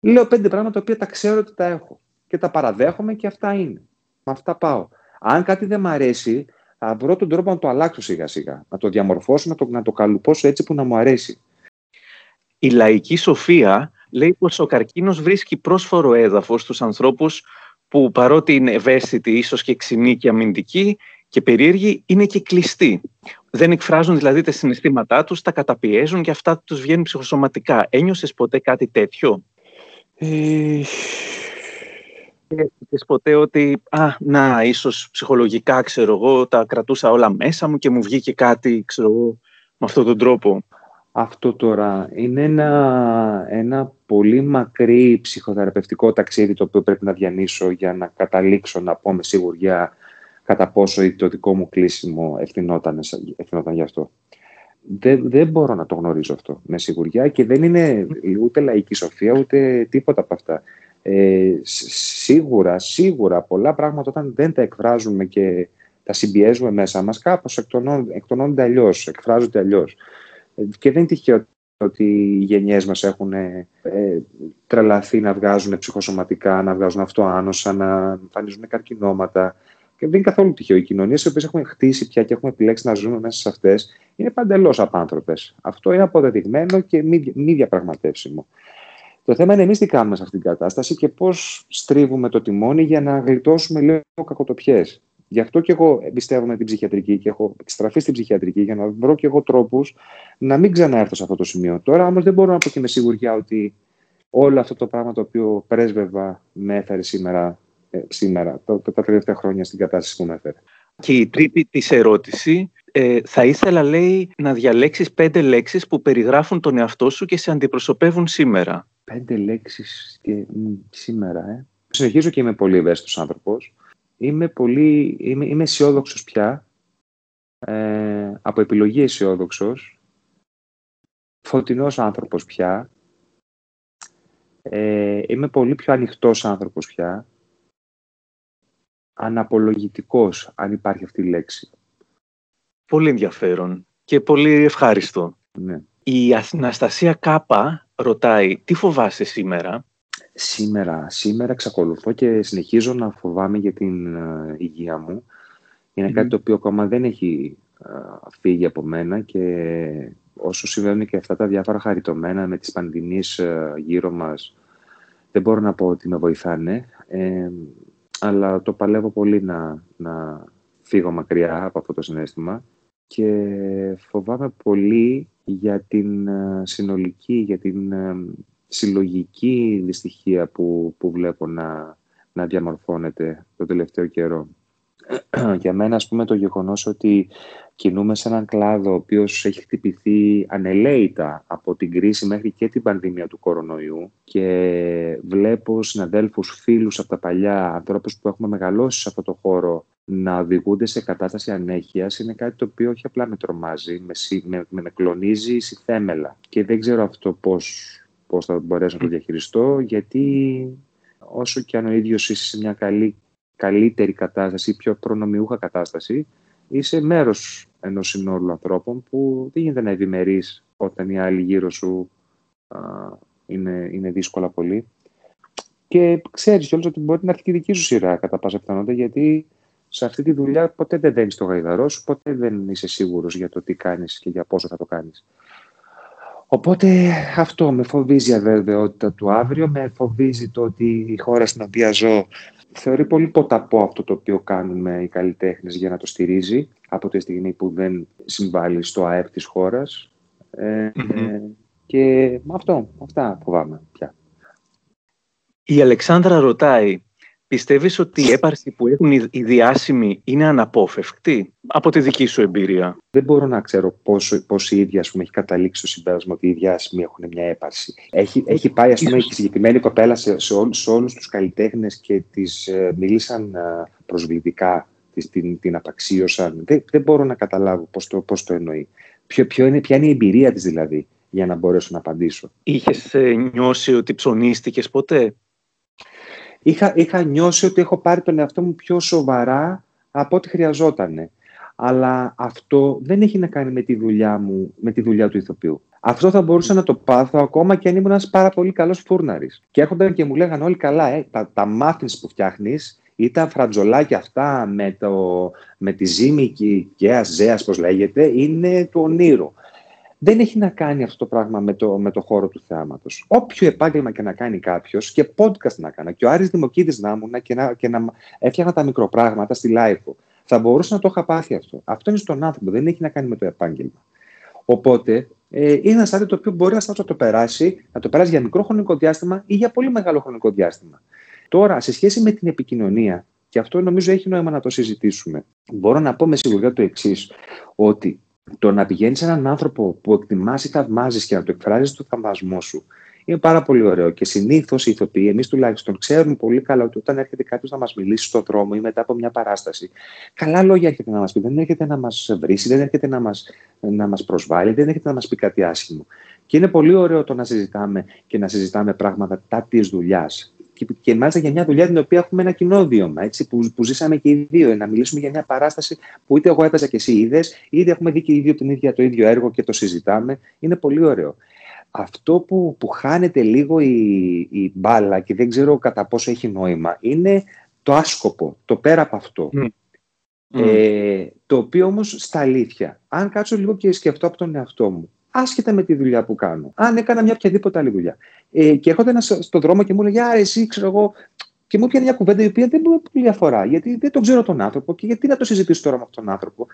Λέω πέντε πράγματα τα οποία τα ξέρω ότι τα έχω. Και τα παραδέχομαι και αυτά είναι. Με αυτά πάω. Αν κάτι δεν μ' αρέσει, θα βρω τον τρόπο να το αλλάξω σιγά σιγά. Να το διαμορφώσω, να το, να το καλουπώσω έτσι που να μου αρέσει. Η λαϊκή σοφία λέει πως ο καρκίνος βρίσκει πρόσφορο έδαφος στους ανθρώπους που παρότι είναι ευαίσθητοι, ίσως και ξυνοί και αμυντικοί και περίεργοι, είναι και κλειστοί. Δεν εκφράζουν δηλαδή τα συναισθήματά τους, τα καταπιέζουν και αυτά τους βγαίνουν ψυχοσωματικά. Ένιωσες ποτέ κάτι τέτοιο; Ε, σκέφτηκες ποτέ ότι «Α, να, ίσως ψυχολογικά, ξέρω εγώ, τα κρατούσα όλα μέσα μου και μου βγήκε κάτι, ξέρω εγώ, με αυτόν τον τρόπο». Αυτό τώρα είναι ένα, ένα πολύ μακρύ ψυχοθεραπευτικό ταξίδι το οποίο πρέπει να διανύσω για να καταλήξω να πω με σιγουριά κατά πόσο το δικό μου κλείσιμο ευθυνόταν, ευθυνόταν γι' αυτό. Δεν, δεν μπορώ να το γνωρίζω αυτό με σιγουριά και δεν είναι ούτε λαϊκή σοφία ούτε τίποτα από αυτά. Ε, σίγουρα, σίγουρα πολλά πράγματα όταν δεν τα εκφράζουμε και τα συμπιέζουμε μέσα μας κάπως εκτονώνονται αλλιώς, εκφράζονται αλλιώς. Ε, και δεν είναι τυχαίο ότι οι γενιές μας έχουν ε, τρελαθεί να βγάζουν ψυχοσωματικά, να βγάζουν αυτοάνοσα, να εμφανίζουν καρκινώματα. Και δεν είναι καθόλου τυχαίο. Οι κοινωνίες οι οποίες έχουμε χτίσει πια και έχουμε επιλέξει να ζούμε μέσα σε αυτές είναι παντελώ απάνθρωπες. Αυτό είναι αποδεδειγμένο και μη, μη διαπραγματεύσιμο. Το θέμα είναι εμείς τι κάνουμε σε αυτήν την κατάσταση και πώς στρίβουμε το τιμόνι για να γλιτώσουμε λίγο κακοτοπιές. Γι' αυτό και εγώ εμπιστεύομαι την ψυχιατρική και έχω στραφεί στην ψυχιατρική για να βρω και εγώ τρόπους να μην ξαναέρθω σε αυτό το σημείο. Τώρα όμως δεν μπορώ να πω και με σιγουριά ότι όλο αυτό το πράγμα το οποίο πρέσβευα με έφερε σήμερα, ε, σήμερα το, το, τα τελευταία χρόνια στην κατάσταση που με έφερε. Και η τρίτη της ερώτηση ε, θα ήθελα, λέει, να διαλέξεις πέντε λέξεις που περιγράφουν τον εαυτό σου και σε αντιπροσωπεύουν σήμερα. Πέντε λέξεις και, σήμερα, ε. Συνεχίζω και είμαι πολύ ευαίσθητος άνθρωπος. Είμαι, πολύ, είμαι, είμαι αισιόδοξος πια. Ε, από επιλογή αισιόδοξος. Φωτεινός άνθρωπος πια. Ε, είμαι πολύ πιο ανοιχτός άνθρωπος πια. Αναπολογητικός, αν υπάρχει αυτή η λέξη. Πολύ ενδιαφέρον και πολύ ευχάριστο. Ναι. Η Αναστασία Κάπα ρωτάει, τι φοβάσαι σήμερα; Σήμερα, σήμερα εξακολουθώ και συνεχίζω να φοβάμαι για την uh, υγεία μου. Είναι κάτι το οποίο ακόμα δεν έχει uh, φύγει από μένα και όσο συμβαίνουν και αυτά τα διάφορα χαριτωμένα με τις πανδημίες uh, γύρω μας, δεν μπορώ να πω ότι με βοηθάνε. Ε, αλλά το παλεύω πολύ να, να φύγω μακριά από αυτό το συνέστημα και φοβάμαι πολύ για την ε, συνολική, για την ε, συλλογική δυστυχία που, που βλέπω να, να διαμορφώνεται το τελευταίο καιρό. για μένα, ας πούμε, το γεγονός ότι κινούμε σε έναν κλάδο ο οποίος έχει χτυπηθεί ανελαίητα από την κρίση μέχρι και την πανδημία του κορονοϊού και βλέπω συναδέλφους, φίλους από τα παλιά, ανθρώπους που έχουμε μεγαλώσει σε αυτό το χώρο να οδηγούνται σε κατάσταση ανέχειας είναι κάτι το οποίο όχι απλά με τρομάζει, με, με, με κλονίζει θέμελα. Και δεν ξέρω αυτό πώς, πώς θα μπορέσω να το διαχειριστώ, γιατί όσο και αν ο ίδιος είσαι σε μια καλή, καλύτερη κατάσταση ή πιο προνομιούχα κατάσταση, είσαι μέρος ενός συνόλου ανθρώπων που δεν γίνεται να ευημερείς όταν οι άλλοι γύρω σου α, είναι, είναι δύσκολα πολύ. Και ξέρεις κιόλας ότι μπορεί να έρθει και η δική σου σειρά κατά πάσα πιθανότητα, γιατί σε αυτή τη δουλειά ποτέ δεν δένεις το γαϊδαρό σου, ποτέ δεν είσαι σίγουρος για το τι κάνεις και για πόσο θα το κάνεις. Οπότε αυτό με φοβίζει η αβεβαιότητα του αύριο, με φοβίζει το ότι η χώρα στην οποία ζω θεωρεί πολύ ποταπό αυτό το οποίο κάνουμε οι καλλιτέχνες για να το στηρίζει από τη στιγμή που δεν συμβάλλει στο ΑΕΠ της χώρας. Ε, mm-hmm. και αυτό, αυτά φοβάμαι πια. Η Αλεξάνδρα ρωτάει, πιστεύεις ότι η έπαρση που έχουν οι διάσημοι είναι αναπόφευκτη από τη δική σου εμπειρία; Δεν μπορώ να ξέρω πόσο, πόσο η ίδια πούμε, έχει καταλήξει στο συμπέρασμα ότι οι διάσημοι έχουν μια έπαρση. Έχει, έχει πάει ας πούμε, η συγκεκριμένη κοπέλα σε, σε, όλους, σε όλους τους καλλιτέχνες και τις ε, μίλησαν ε, προσβλητικά, τις, την, την απαξίωσαν. Δεν, δεν μπορώ να καταλάβω πώς το, πώς το εννοεί. Ποιο, ποιο είναι, ποια είναι η εμπειρία της δηλαδή για να μπορέσω να απαντήσω; Είχες ε, νιώσει ότι ψωνίστηκες ποτέ; Είχα, είχα νιώσει ότι έχω πάρει τον εαυτό μου πιο σοβαρά από ό,τι χρειαζόταν. Αλλά αυτό δεν έχει να κάνει με τη δουλειά μου, με τη δουλειά του ηθοποιού. Αυτό θα μπορούσα να το πάθω ακόμα και αν ήμουν ένας πάρα πολύ καλός φούρναρης. Και έρχονταν και μου λέγανε όλοι καλά, ε, τα, τα που φτιάχνεις ή τα φρατζολάκια αυτά με, το, με τη ζύμη και αζέα, πώς λέγεται, είναι του ονείρου δεν έχει να κάνει αυτό το πράγμα με το, με το χώρο του θεάματος. Όποιο επάγγελμα και να κάνει κάποιος και podcast να κάνει, και ο Άρης Δημοκίδης να ήμουν και να, και να έφτιαχνα τα μικροπράγματα στη live θα μπορούσα να το είχα πάθει αυτό. Αυτό είναι στον άνθρωπο, δεν έχει να κάνει με το επάγγελμα. Οπότε ε, είναι ένα άδειο το οποίο μπορεί να το περάσει, να το περάσει για μικρό χρονικό διάστημα ή για πολύ μεγάλο χρονικό διάστημα. Τώρα, σε σχέση με την επικοινωνία, και αυτό νομίζω έχει νόημα να το συζητήσουμε, μπορώ να πω με σιγουριά το εξής, ότι το να πηγαίνεις σε έναν άνθρωπο που εκτιμάς ή θαυμάζεις και να του εκφράζεις το θαυμασμό σου είναι πάρα πολύ ωραίο. Και συνήθως οι ηθοποιοί, εμείς τουλάχιστον, ξέρουμε πολύ καλά ότι όταν έρχεται κάποιος να μας μιλήσει στον δρόμο ή μετά από μια παράσταση, καλά λόγια έρχεται να μας πει. Δεν έρχεται να μας βρίσει, δεν έρχεται να μας να μας προσβάλλει, δεν έρχεται να μας πει κάτι άσχημο. Και είναι πολύ ωραίο το να συζητάμε και να συζητάμε πράγματα τα της δουλειάς και, και μάλιστα για μια δουλειά την οποία έχουμε ένα κοινό βίωμα, έτσι, που, που ζήσαμε και οι δύο. Να μιλήσουμε για μια παράσταση που είτε εγώ έπαιζα και εσύ είδες, είτε έχουμε δει και οι δύο την ίδια, το ίδιο έργο και το συζητάμε. Είναι πολύ ωραίο. Αυτό που, που χάνεται λίγο η, η μπάλα και δεν ξέρω κατά πόσο έχει νόημα είναι το άσκοπο, το πέρα από αυτό. Ε, το οποίο όμως στα αλήθεια, αν κάτσω λίγο και σκεφτώ από τον εαυτό μου, άσχετα με τη δουλειά που κάνω. Αν έκανα μια οποιαδήποτε άλλη δουλειά. Ε, και έρχονται ένα στον δρόμο και μου λέει, Α, εσύ ξέρω εγώ. Και μου πιάνει μια κουβέντα η οποία δεν μου πολύ αφορά. Γιατί δεν τον ξέρω τον άνθρωπο και γιατί να το συζητήσω τώρα με αυτόν τον άνθρωπο.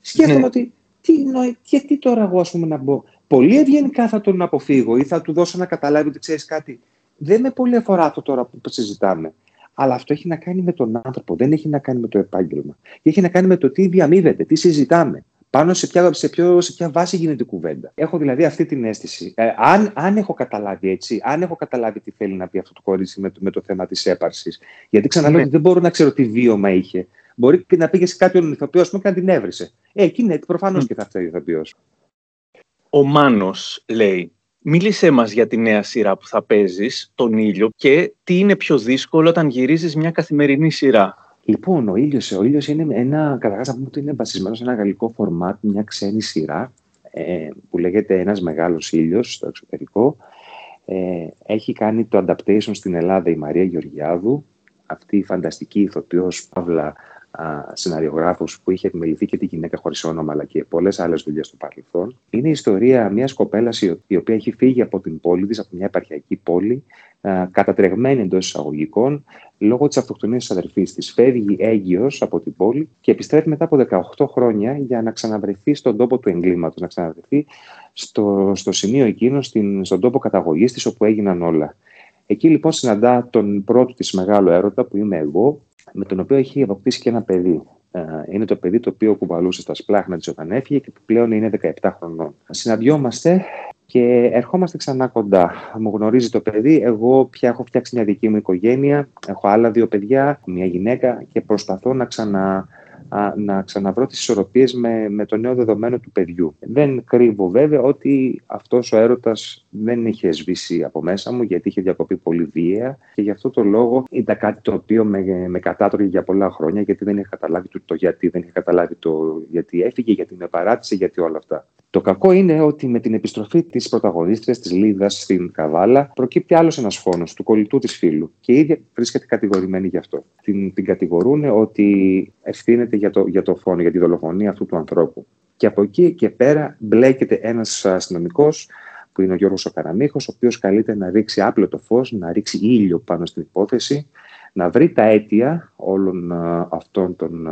Σκέφτομαι ναι. ότι τι νοεί, γιατί τώρα εγώ ας πούμε να μπω. Πολύ ευγενικά θα τον αποφύγω ή θα του δώσω να καταλάβει ότι ξέρεις κάτι. Δεν με πολύ αφορά αυτό τώρα που συζητάμε. Αλλά αυτό έχει να κάνει με τον άνθρωπο, δεν έχει να κάνει με το επάγγελμα. Και έχει να κάνει με το τι διαμείβεται, τι συζητάμε πάνω σε ποια, σε, ποιο, σε ποια βάση γίνεται η κουβέντα. Έχω δηλαδή αυτή την αίσθηση. Ε, αν, αν έχω καταλάβει έτσι, αν έχω καταλάβει τι θέλει να πει αυτό το κορίτσι με, με το θέμα της έπαρσης. Γιατί ξαναλέω ναι. ότι δεν μπορώ να ξέρω τι βίωμα είχε. Μπορεί και να πήγε σε κάποιον ηθοποιό και να την έβρισε. Ε, εκεί ναι, προφανώς mm. και θα φταίει ο ηθοποιός. Ο Μάνος λέει. Μίλησέ μας για τη νέα σειρά που θα παίζεις, τον ήλιο, και τι είναι πιο δύσκολο όταν γυρίζεις μια καθημερινή σειρά. Λοιπόν, ο ήλιος ο ήλιος είναι ένα, καταρχάς να πούμε ότι είναι βασισμένο σε ένα γαλλικό φορμάτ, μια ξένη σειρά, ε, που λέγεται Ένας Μεγάλος Ήλιος στο εξωτερικό. Ε, έχει κάνει το adaptation στην Ελλάδα η Μαρία Γεωργιάδου, αυτή η φανταστική ηθοποιός Παύλα σεναριογράφους που είχε επιμεληθεί και τη γυναίκα χωρίς όνομα, αλλά και πολλές άλλες δουλειές στο παρελθόν. Είναι η ιστορία μιας κοπέλας η οποία έχει φύγει από την πόλη της, από μια επαρχιακή πόλη, κατατρεγμένη εντός εισαγωγικών, λόγω της αυτοκτονίας της αδερφής της. Φεύγει έγκυος από την πόλη και επιστρέφει μετά από 18 χρόνια για να ξαναβρεθεί στον τόπο του εγκλήματος, να ξαναβρεθεί στο, στο σημείο εκείνο, στην, στον τόπο καταγωγής της, όπου έγιναν όλα. Εκεί λοιπόν συναντά τον πρώτο της μεγάλο έρωτα που είμαι εγώ, με τον οποίο έχει αποκτήσει και ένα παιδί. Ε, είναι το παιδί το οποίο κουβαλούσε στα σπλάχνα της όταν έφυγε και που πλέον είναι 17 χρονών. Συναντιόμαστε και ερχόμαστε ξανά κοντά. Μου γνωρίζει το παιδί. Εγώ πια έχω φτιάξει μια δική μου οικογένεια. Έχω άλλα δύο παιδιά, μια γυναίκα και προσπαθώ να ξανα να ξαναβρω τις ισορροπίες με, με το νέο δεδομένο του παιδιού. Δεν κρύβω βέβαια ότι αυτός ο έρωτας δεν είχε σβήσει από μέσα μου γιατί είχε διακοπεί πολύ βία και γι' αυτό το λόγο ήταν κάτι το οποίο με, με κατάτρωγε για πολλά χρόνια γιατί δεν είχα καταλάβει το, το γιατί, δεν είχα καταλάβει το γιατί έφυγε, γιατί με παράτησε, γιατί όλα αυτά. Το κακό είναι ότι με την επιστροφή της πρωταγωνίστριας της Λίδας στην Καβάλα προκύπτει άλλος ένας φόνος του κολλητού της φίλου και η ίδια βρίσκεται κατηγορημένη γι' αυτό. Την, την κατηγορούν ότι ευθύνεται για το, για το φόνο, για τη δολοφονία αυτού του ανθρώπου. Και από εκεί και πέρα μπλέκεται ένας αστυνομικός που είναι ο Γιώργος ο Καραμίχος, ο οποίος καλείται να ρίξει άπλετο φως, να ρίξει ήλιο πάνω στην υπόθεση, να βρει τα αίτια όλων αυτών των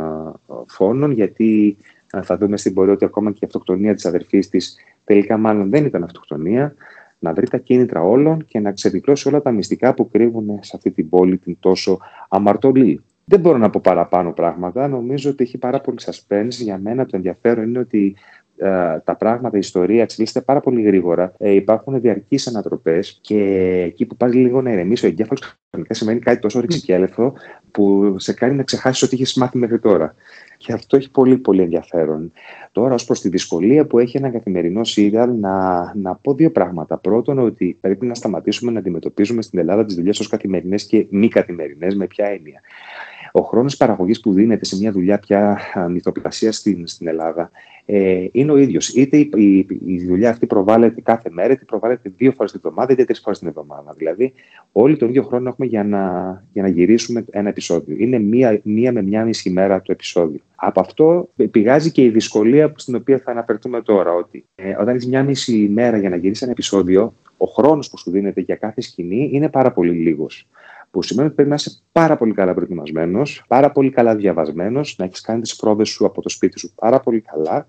φόνων, γιατί θα δούμε στην πορεία ότι ακόμα και η αυτοκτονία της αδερφής της τελικά μάλλον δεν ήταν αυτοκτονία, να βρει τα κίνητρα όλων και να ξεδιπλώσει όλα τα μυστικά που κρύβουν σε αυτή την πόλη την τόσο αμαρτωλή. Δεν μπορώ να πω παραπάνω πράγματα. Νομίζω ότι έχει πάρα πολύ suspense. Για μένα το ενδιαφέρον είναι ότι ε, τα πράγματα, η ιστορία εξελίσσεται πάρα πολύ γρήγορα. Ε, υπάρχουν διαρκείς ανατροπές και εκεί που πας λίγο να ηρεμήσει ο εγκέφαλος, κανονικά σημαίνει κάτι τόσο ρηξικέλευθο που σε κάνει να ξεχάσεις ό,τι έχει μάθει μέχρι τώρα. Και αυτό έχει πολύ πολύ ενδιαφέρον. Τώρα, ως προς τη δυσκολία που έχει ένα καθημερινό σύριαλ, να, να πω δύο πράγματα. Πρώτον, ότι πρέπει να σταματήσουμε να αντιμετωπίζουμε στην Ελλάδα τις δουλειές ως καθημερινές και μη καθημερινές. Με ποια έννοια. Ο χρόνος παραγωγής που δίνεται σε μια δουλειά πια μυθοπλασία στην, στην Ελλάδα ε, είναι ο ίδιος. Είτε η, η, η, δουλειά αυτή προβάλλεται κάθε μέρα, είτε προβάλλεται δύο φορές την εβδομάδα, είτε τρεις φορές την εβδομάδα. Δηλαδή, όλοι τον ίδιο χρόνο έχουμε για να, για να γυρίσουμε ένα επεισόδιο. Είναι μία, μία με μία μισή μέρα το επεισόδιο. Από αυτό πηγάζει και η δυσκολία στην οποία θα αναφερθούμε τώρα. Ότι ε, όταν έχεις μία μισή μέρα για να γυρίσεις ένα επεισόδιο, ο χρόνος που σου δίνεται για κάθε σκηνή είναι πάρα πολύ λίγος. Που σημαίνει ότι πρέπει να είσαι πάρα πολύ καλά προετοιμασμένος, πάρα πολύ καλά διαβασμένος, να έχεις κάνει τις πρόοδες σου από το σπίτι σου πάρα πολύ καλά,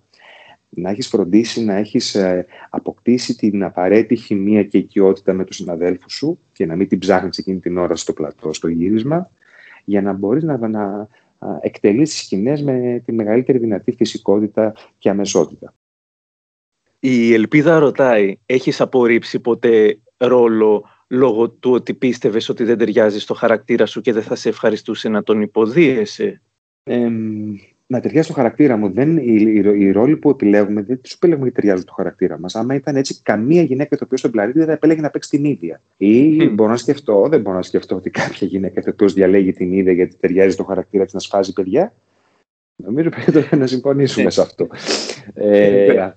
να έχεις φροντίσει να έχεις ε, αποκτήσει την απαραίτητη χημεία και οικειότητα με τους συναδέλφους σου και να μην την ψάχνεις εκείνη την ώρα στο πλατό, στο γύρισμα, για να μπορείς να, να εκτελείς τις σκηνές με τη μεγαλύτερη δυνατή φυσικότητα και αμεσότητα. Η Ελπίδα ρωτάει, έχεις απορρίψει ποτέ ρόλο λόγω του ότι πίστευες ότι δεν ταιριάζει στο χαρακτήρα σου και δεν θα σε ευχαριστούσε να τον υποδίεσαι. Ε, να ταιριάζει στο χαρακτήρα μου. Δεν, οι, οι, οι ρόλοι που επιλέγουμε δεν τους επιλέγουμε γιατί ταιριάζουν στο χαρακτήρα μας. Άμα ήταν έτσι, καμία γυναίκα το οποίο στον πλανήτη δεν θα επέλεγε να παίξει την ίδια. Ή mm. μπορώ να σκεφτώ, δεν μπορώ να σκεφτώ ότι κάποια γυναίκα το οποίο διαλέγει την ίδια γιατί ταιριάζει στο χαρακτήρα της να σφάζει παιδιά. Νομίζω πρέπει να συμφωνήσουμε σε αυτό. ε,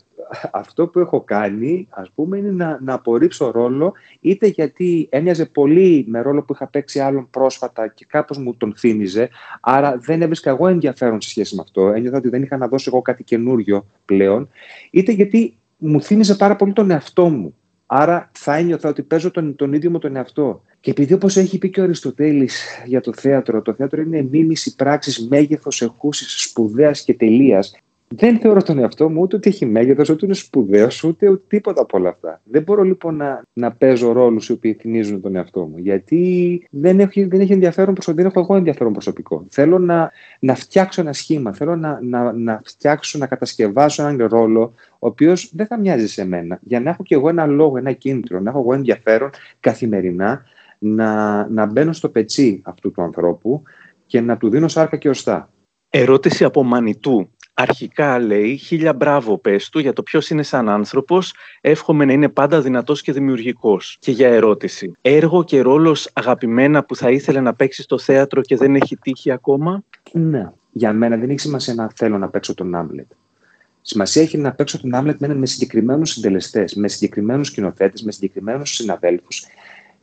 αυτό που έχω κάνει, ας πούμε, είναι να, να απορρίψω ρόλο, είτε γιατί έμοιαζε πολύ με ρόλο που είχα παίξει άλλον πρόσφατα και κάπως μου τον θύμιζε, άρα δεν έβρισκα εγώ ενδιαφέρον σε σχέση με αυτό, ένιωθα ότι δεν είχα να δώσω εγώ κάτι καινούριο πλέον, είτε γιατί μου θύμιζε πάρα πολύ τον εαυτό μου. Άρα θα ένιωθα ότι παίζω τον, τον ίδιο μου τον εαυτό. Και επειδή όπως έχει πει και ο Αριστοτέλης για το θέατρο, το θέατρο είναι μίμηση πράξης, μέγεθος, εχούσης, σπουδαίας και τελείας δεν θεωρώ τον εαυτό μου ούτε ότι έχει μέγεθος, ούτε είναι σπουδαίος, ούτε, ούτε τίποτα από όλα αυτά. Δεν μπορώ λοιπόν να, να παίζω ρόλους οι οποίοι θυμίζουν τον εαυτό μου. Γιατί δεν έχει, δεν έχει ενδιαφέρον προσωπικό, δεν έχω εγώ ενδιαφέρον προσωπικό. Θέλω να, να φτιάξω ένα σχήμα, θέλω να, να, να φτιάξω, να κατασκευάσω έναν ρόλο, ο οποίος δεν θα μοιάζει σε μένα. Για να έχω κι εγώ ένα λόγο, ένα κίνητρο, να έχω εγώ ενδιαφέρον καθημερινά να, να μπαίνω στο πετσί αυτού του ανθρώπου και να του δίνω σάρκα και οστά. Ερώτηση από Μανιτού. Αρχικά λέει χίλια μπράβο πες του για το ποιος είναι σαν άνθρωπος, εύχομαι να είναι πάντα δυνατός και δημιουργικός. Και για ερώτηση, έργο και ρόλος αγαπημένα που θα ήθελε να παίξει στο θέατρο και δεν έχει τύχει ακόμα; Ναι, για μένα δεν έχει σημασία να θέλω να παίξω τον Άμλετ. Σημασία έχει να παίξω τον Άμλετ με συγκεκριμένους συντελεστές, με συγκεκριμένους σκηνοθέτες, με συγκεκριμένους συναδέλφους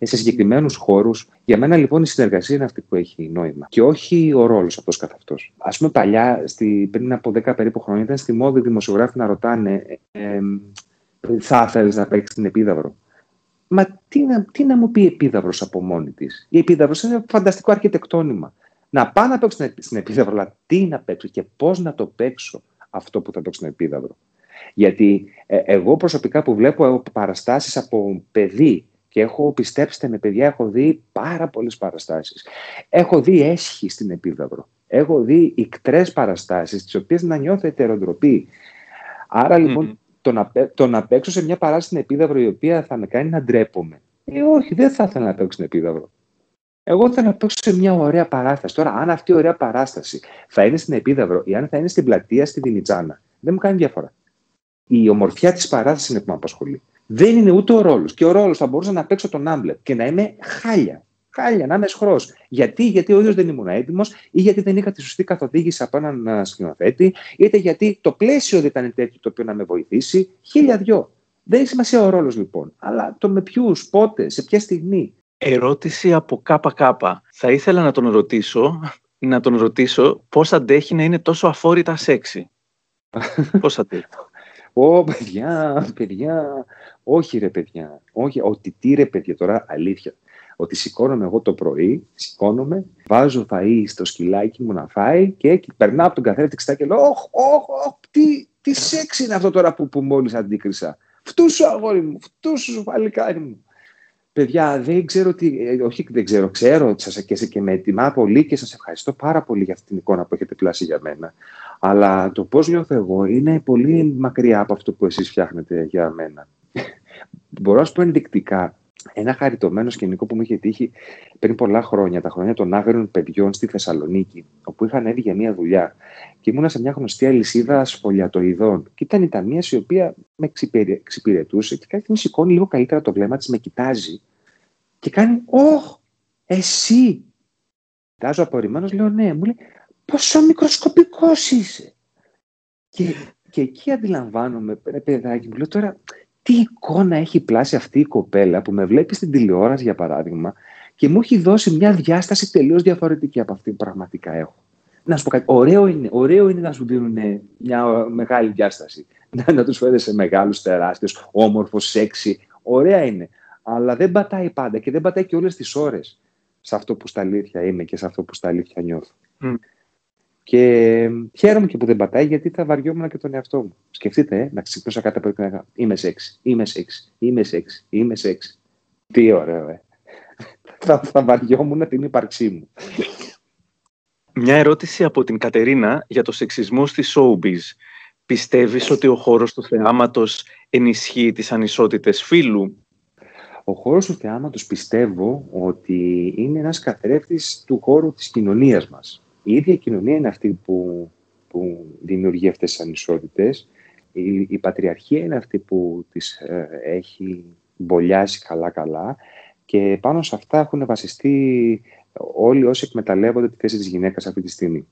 σε συγκεκριμένους χώρους. Για μένα λοιπόν η συνεργασία είναι αυτή που έχει νόημα και όχι ο ρόλος αυτός καθ' αυτός. Α πούμε, παλιά, στη, πριν από 10 περίπου χρόνια, ήταν στη μόδα οι δημοσιογράφοι να ρωτάνε, ε, θα ήθελες να παίξεις την επίδαυρο; Μα τι να, τι να μου πει η επίδαυρος από μόνη της; Η επίδαυρος είναι ένα φανταστικό αρχιτεκτόνημα. Να πάω να παίξω στην επίδαυρο, αλλά τι να παίξω και πώς να το παίξω αυτό που θα παίξω στην επίδαυρο; Γιατί ε, εγώ προσωπικά που βλέπω παραστάσεις από παιδί και έχω, πιστέψτε με παιδιά, έχω δει πάρα πολλές παραστάσεις. Έχω δει έσχη στην Επίδαυρο. Έχω δει ικτρές παραστάσεις, τις οποίες να νιώθω ετεροντροπή. Άρα λοιπόν το, να, το να παίξω σε μια παράσταση στην Επίδαυρο η οποία θα με κάνει να ντρέπομαι. Ε, όχι, δεν θα ήθελα να παίξω στην Επίδαυρο. Εγώ θα να παίξω σε μια ωραία παράσταση. Τώρα, αν αυτή η ωραία παράσταση θα είναι στην Επίδαυρο ή αν θα είναι στην πλατεία στη Δινιτσάνα, δεν μου κάνει διαφορά. Η ομορφιά της παράστασης είναι που με απασχολεί. Δεν είναι ούτε ο ρόλος. Και ο ρόλος θα μπορούσα να παίξω τον Άμπλετ και να είμαι χάλια. Χάλια, να είμαι σχρός. Γιατί, γιατί ο ίδιος δεν ήμουν έτοιμος, ή γιατί δεν είχα τη σωστή καθοδήγηση από έναν ε, σκηνοθέτη, είτε γιατί το πλαίσιο δεν ήταν τέτοιο το οποίο να με βοηθήσει. Χίλια δυο. Δεν έχει σημασία ο ρόλος λοιπόν. Αλλά το με ποιους, πότε, σε ποια στιγμή. Ερώτηση από ΚΚ. Θα ήθελα να τον ρωτήσω, να τον ρωτήσω πώς αντέχει να είναι τόσο αφόρητα σεξι. πώς αντέχει. Ω, παιδιά, παιδιά, όχι ρε παιδιά, όχι, ότι τι ρε παιδιά τώρα, αλήθεια. Ότι σηκώνομαι εγώ το πρωί, σηκώνομαι, βάζω φαΐ στο σκυλάκι μου να φάει και περνάω από τον καθένα ξητά και λέω «Ωχ, όχ, όχ, τι, τι σεξ είναι αυτό τώρα που, που μόλις αντίκρισα. Φτούσου αγόρι μου, φτούσου παλικάρι μου». Παιδιά, δεν ξέρω τι, ε, όχι δεν ξέρω, ξέρω σας και, και με ετοιμά πολύ και σας ευχαριστώ πάρα πολύ για αυτή την εικόνα που έχετε πλάσει για μένα. Αλλά το πώς νιώθω εγώ είναι πολύ μακριά από αυτό που εσείς φτιάχνετε για μένα. Μπορώ να σου πω ενδεικτικά ένα χαριτωμένο σκηνικό που μου είχε τύχει πριν πολλά χρόνια, τα χρόνια των άγριων παιδιών στη Θεσσαλονίκη, όπου είχαν έρθει για μια δουλειά και ήμουνα σε μια γνωστή αλυσίδα ασφολιατοειδών. Και ήταν η ταμεία η οποία με εξυπηρετούσε και κάτι μου σηκώνει λίγο καλύτερα το βλέμμα της, με κοιτάζει και κάνει Ωχ, εσύ. Κοιτάζω απορριμμένος, λέω ναι, μου λέει πόσο μικροσκοπικός είσαι. Και, και εκεί αντιλαμβάνομαι, παιδάκι μου, λέω τώρα τι εικόνα έχει πλάσει αυτή η κοπέλα που με βλέπει στην τηλεόραση, για παράδειγμα, και μου έχει δώσει μια διάσταση τελείως διαφορετική από αυτή που πραγματικά έχω. Να σου πω κάτι. Ωραίο είναι, ωραίο είναι να σου δίνουν μια μεγάλη διάσταση. Να, να τους φέρεις σε μεγάλους, τεράστιους, όμορφο, σεξι. Ωραία είναι. Αλλά δεν πατάει πάντα και δεν πατάει και όλες τις ώρες σε αυτό που στα αλήθεια είμαι και σε αυτό που στα αλήθεια νιώθω. Και χαίρομαι και που δεν πατάει γιατί θα βαριόμουν και τον εαυτό μου. Σκεφτείτε, ε, να ξυπνούσα κάτι από την Είμαι σεξ, είμαι σεξ, είμαι σεξ, είμαι σεξ. Τι ωραίο, ε. θα, θα βαριόμουν την ύπαρξή μου. Μια ερώτηση από την Κατερίνα για το σεξισμό στη showbiz. Πιστεύεις ότι ο χώρος του θεάματος ενισχύει τις ανισότητες φύλου; Ο χώρος του θεάματος πιστεύω ότι είναι ένας καθρέφτης του χώρου της κοινωνίας μας η ίδια κοινωνία είναι αυτή που, που δημιουργεί αυτές τις ανισότητες. Η, η πατριαρχία είναι αυτή που τις ε, έχει μπολιάσει καλά-καλά και πάνω σε αυτά έχουν βασιστεί όλοι όσοι εκμεταλλεύονται τη θέση της γυναίκας αυτή τη στιγμή.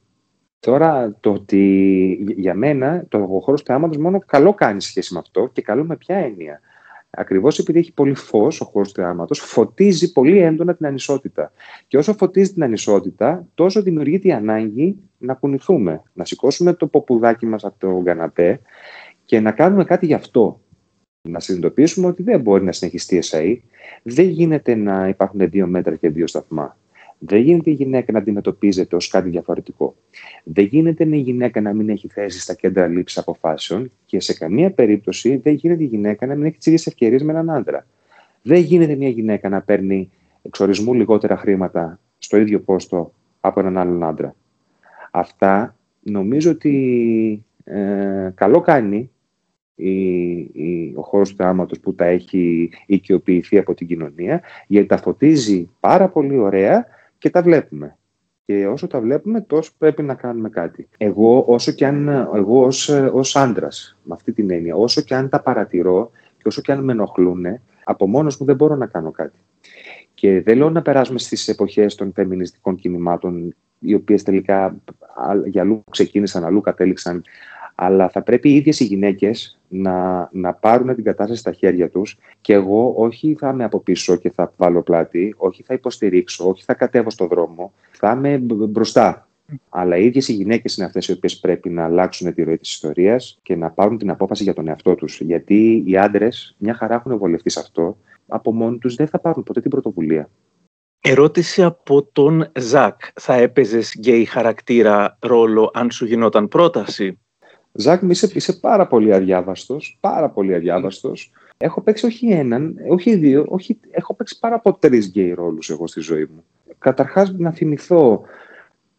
Τώρα, το ότι για μένα το χώρος του θεάματος μόνο καλό κάνει σχέση με αυτό και καλό με ποια έννοια; Ακριβώς επειδή έχει πολύ φως ο χώρος του θεάματος, φωτίζει πολύ έντονα την ανισότητα. Και όσο φωτίζει την ανισότητα, τόσο δημιουργείται η ανάγκη να κουνηθούμε, να σηκώσουμε το ποπουδάκι μας από το καναπέ και να κάνουμε κάτι γι' αυτό. Να συνειδητοποιήσουμε ότι δεν μπορεί να συνεχιστεί η ΕΣΑΗ. Δεν γίνεται να υπάρχουν δύο μέτρα και δύο σταθμά. Δεν γίνεται η γυναίκα να αντιμετωπίζεται ως κάτι διαφορετικό. Δεν γίνεται η γυναίκα να μην έχει θέση στα κέντρα λήψης αποφάσεων και σε καμία περίπτωση δεν γίνεται η γυναίκα να μην έχει τις ίδιες ευκαιρίες με έναν άντρα. Δεν γίνεται μια γυναίκα να παίρνει εξορισμού λιγότερα χρήματα στο ίδιο πόστο από έναν άλλον άντρα. Αυτά νομίζω ότι ε, καλό κάνει η, η, ο χώρος του θεάματος που τα έχει οικειοποιηθεί από την κοινωνία γιατί τα φωτίζει πάρα πολύ ωραία και τα βλέπουμε. Και όσο τα βλέπουμε, τόσο πρέπει να κάνουμε κάτι. Εγώ, όσο και αν, εγώ ως, ως άντρας, με αυτή την έννοια, όσο και αν τα παρατηρώ και όσο και αν με ενοχλούν, από μόνος μου δεν μπορώ να κάνω κάτι. Και δεν λέω να περάσουμε στις εποχές των φεμινιστικών κινημάτων, οι οποίες τελικά για αλλού ξεκίνησαν, αλλού κατέληξαν, αλλά θα πρέπει οι ίδιες οι γυναίκες να, να πάρουν την κατάσταση στα χέρια τους και εγώ όχι θα είμαι από πίσω και θα βάλω πλάτη, όχι θα υποστηρίξω, όχι θα κατέβω στο δρόμο, θα είμαι μπροστά. Αλλά οι ίδιες οι γυναίκες είναι αυτές οι οποίες πρέπει να αλλάξουν τη ροή της ιστορίας και να πάρουν την απόφαση για τον εαυτό τους. Γιατί οι άντρες, μια χαρά έχουν βολευτεί σε αυτό, από μόνοι τους δεν θα πάρουν ποτέ την πρωτοβουλία. Ερώτηση από τον Ζακ. Θα έπαιζες γκέι χαρακτήρα ρόλο αν σου γινόταν πρόταση; Ζακ, είσαι, είσαι πάρα πολύ αδιάβαστος, πάρα πολύ αδιάβαστος. Έχω παίξει όχι έναν, όχι δύο, όχι, έχω παίξει πάνω από τρεις γκέι ρόλους εγώ στη ζωή μου. Καταρχάς να θυμηθώ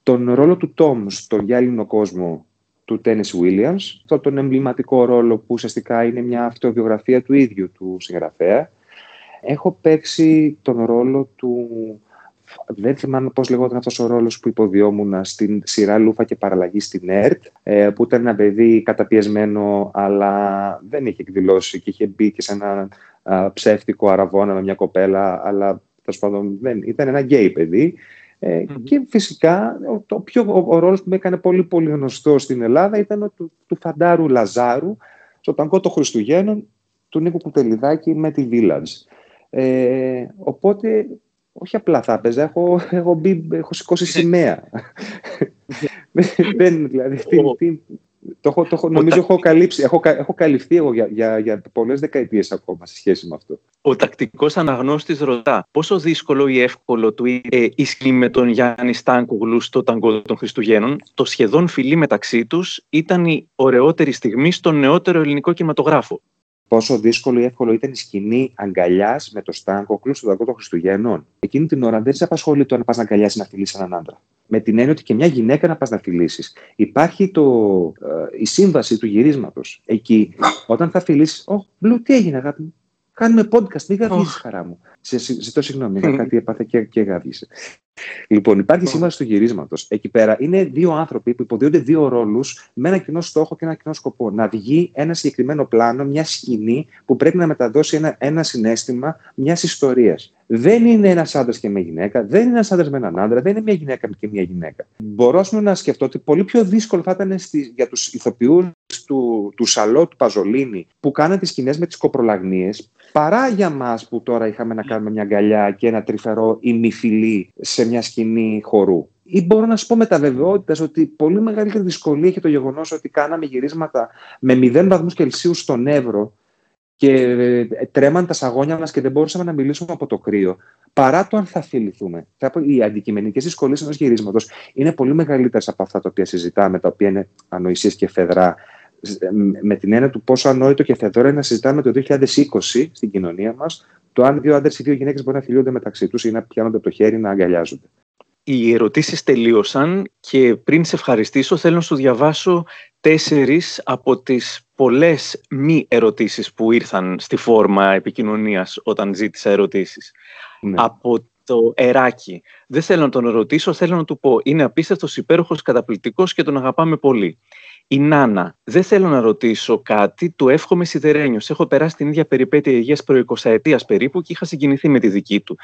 τον ρόλο του Τόμ στο γυάλινο κόσμο του Τένεσι Williams, αυτό τον εμβληματικό ρόλο που ουσιαστικά είναι μια αυτοβιογραφία του ίδιου του συγγραφέα. Έχω παίξει τον ρόλο του... Δεν θυμάμαι πώς λεγόταν αυτός ο ρόλος που υποδυόμουν στην σειρά Λούφα και Παραλλαγή στην ΕΡΤ, ε, που ήταν ένα παιδί καταπιεσμένο, αλλά δεν είχε εκδηλώσει και είχε μπει και σε ένα ψεύτικο αρραβώνα με μια κοπέλα, αλλά πάντων δεν, ήταν ένα γκέι παιδί. Ε, Και φυσικά το πιο, ο, ο ρόλος που με έκανε πολύ πολύ γνωστό στην Ελλάδα ήταν ο του, του Φαντάρου Λαζάρου στο ταγκό των Χριστουγέννων του Νίκου Κουτελιδάκη με τη Village. Ε, οπότε, όχι απλά θα έπαιζα, έχω, έχω, μπει, έχω σηκώσει σημαία. Δεν, δηλαδή, το έχω, το νομίζω έχω, καλύψει, έχω, έχω καλυφθεί εγώ για, για, για πολλές δεκαετίες ακόμα σε σχέση με αυτό. Ο τακτικός αναγνώστης ρωτά πόσο δύσκολο ή εύκολο του ε, η με τον Γιάννη Στάνκογλου στο ταγκό των Χριστουγέννων. Το σχεδόν φιλί μεταξύ τους ήταν η ωραιότερη στιγμή στον νεότερο ελληνικό κινηματογράφο πόσο δύσκολο ή εύκολο ήταν η σκηνή αγκαλιάς με το Στάνκοκλου στο δαγκό των Χριστουγέννων. Εκείνη την ώρα δεν σε απασχολεί το αν πας να αγκαλιάσεις να φιλήσεις έναν άντρα. Με την έννοια ότι και μια γυναίκα να πας να φιλήσεις. Υπάρχει το, ε, η σύμβαση του γυρίσματος. Εκεί, όταν θα φιλήσεις, Ω, Μπλου, τι έγινε, αγάπη μου. Κάνουμε podcast, μην γαβγίσει, oh. χαρά μου. Ζητώ συγγνώμη, κάτι έπαθε και, και γαβγίσε. Λοιπόν, υπάρχει σύμβαση του γυρίσματος. Εκεί πέρα είναι δύο άνθρωποι που υποδίονται δύο ρόλους με ένα κοινό στόχο και ένα κοινό σκοπό. Να βγει ένα συγκεκριμένο πλάνο, μια σκηνή που πρέπει να μεταδώσει ένα, ένα συνέστημα μιας ιστορίας. Δεν είναι ένας άντρας και μια γυναίκα, δεν είναι ένας άντρας με έναν άντρα, δεν είναι μια γυναίκα και μια γυναίκα. Μπορώ να σκεφτώ ότι πολύ πιο δύσκολο θα ήταν στη, για τους ηθοποιούς του, του Σαλό του Παζολίνη που κάνανε τις σκηνές με τις κοπρολαγνίες, παρά για μας που τώρα είχαμε να κάνουμε μια αγκαλιά και ένα τρυφερό ημιφιλί σε μια σκηνή χορού. Ή μπορώ να σου πω με τα βεβαιότητας ότι πολύ μεγαλύτερη δυσκολία έχει το γεγονός ότι κάναμε γυρίσματα με 0 βαθμούς Κελσίου στον Εύρο και ε, τρέμαν τα σαγόνια μας και δεν μπορούσαμε να μιλήσουμε από το κρύο, παρά το αν θα φιληθούμε. Οι αντικειμενικές δυσκολίες ενός γυρίσματος είναι πολύ μεγαλύτερες από αυτά τα οποία συζητάμε, τα οποία είναι ανοησίες και φεδρά με την έννοια του πόσο ανόητο και φεδόρα είναι να συζητάμε το 2020 στην κοινωνία μας το αν δύο άντρες ή δύο γυναίκες μπορεί να φιλούνται μεταξύ τους ή να πιάνονται από το χέρι να αγκαλιάζονται. Οι ερωτήσεις τελείωσαν και πριν σε ευχαριστήσω θέλω να σου διαβάσω τέσσερις από τις πολλές μη ερωτήσεις που ήρθαν στη φόρμα επικοινωνίας όταν ζήτησα ερωτήσεις. Ναι. Από το Εράκι. Δεν θέλω να τον ρωτήσω, θέλω να του πω. Είναι απίστευτος, υπέροχος, καταπληκτικός και τον αγαπάμε πολύ. Η Νάνα, δεν θέλω να ρωτήσω κάτι, του εύχομαι σιδερένιος. Έχω περάσει την ίδια περιπέτεια υγείας προ 20 περίπου και είχα συγκινηθεί με τη δική του.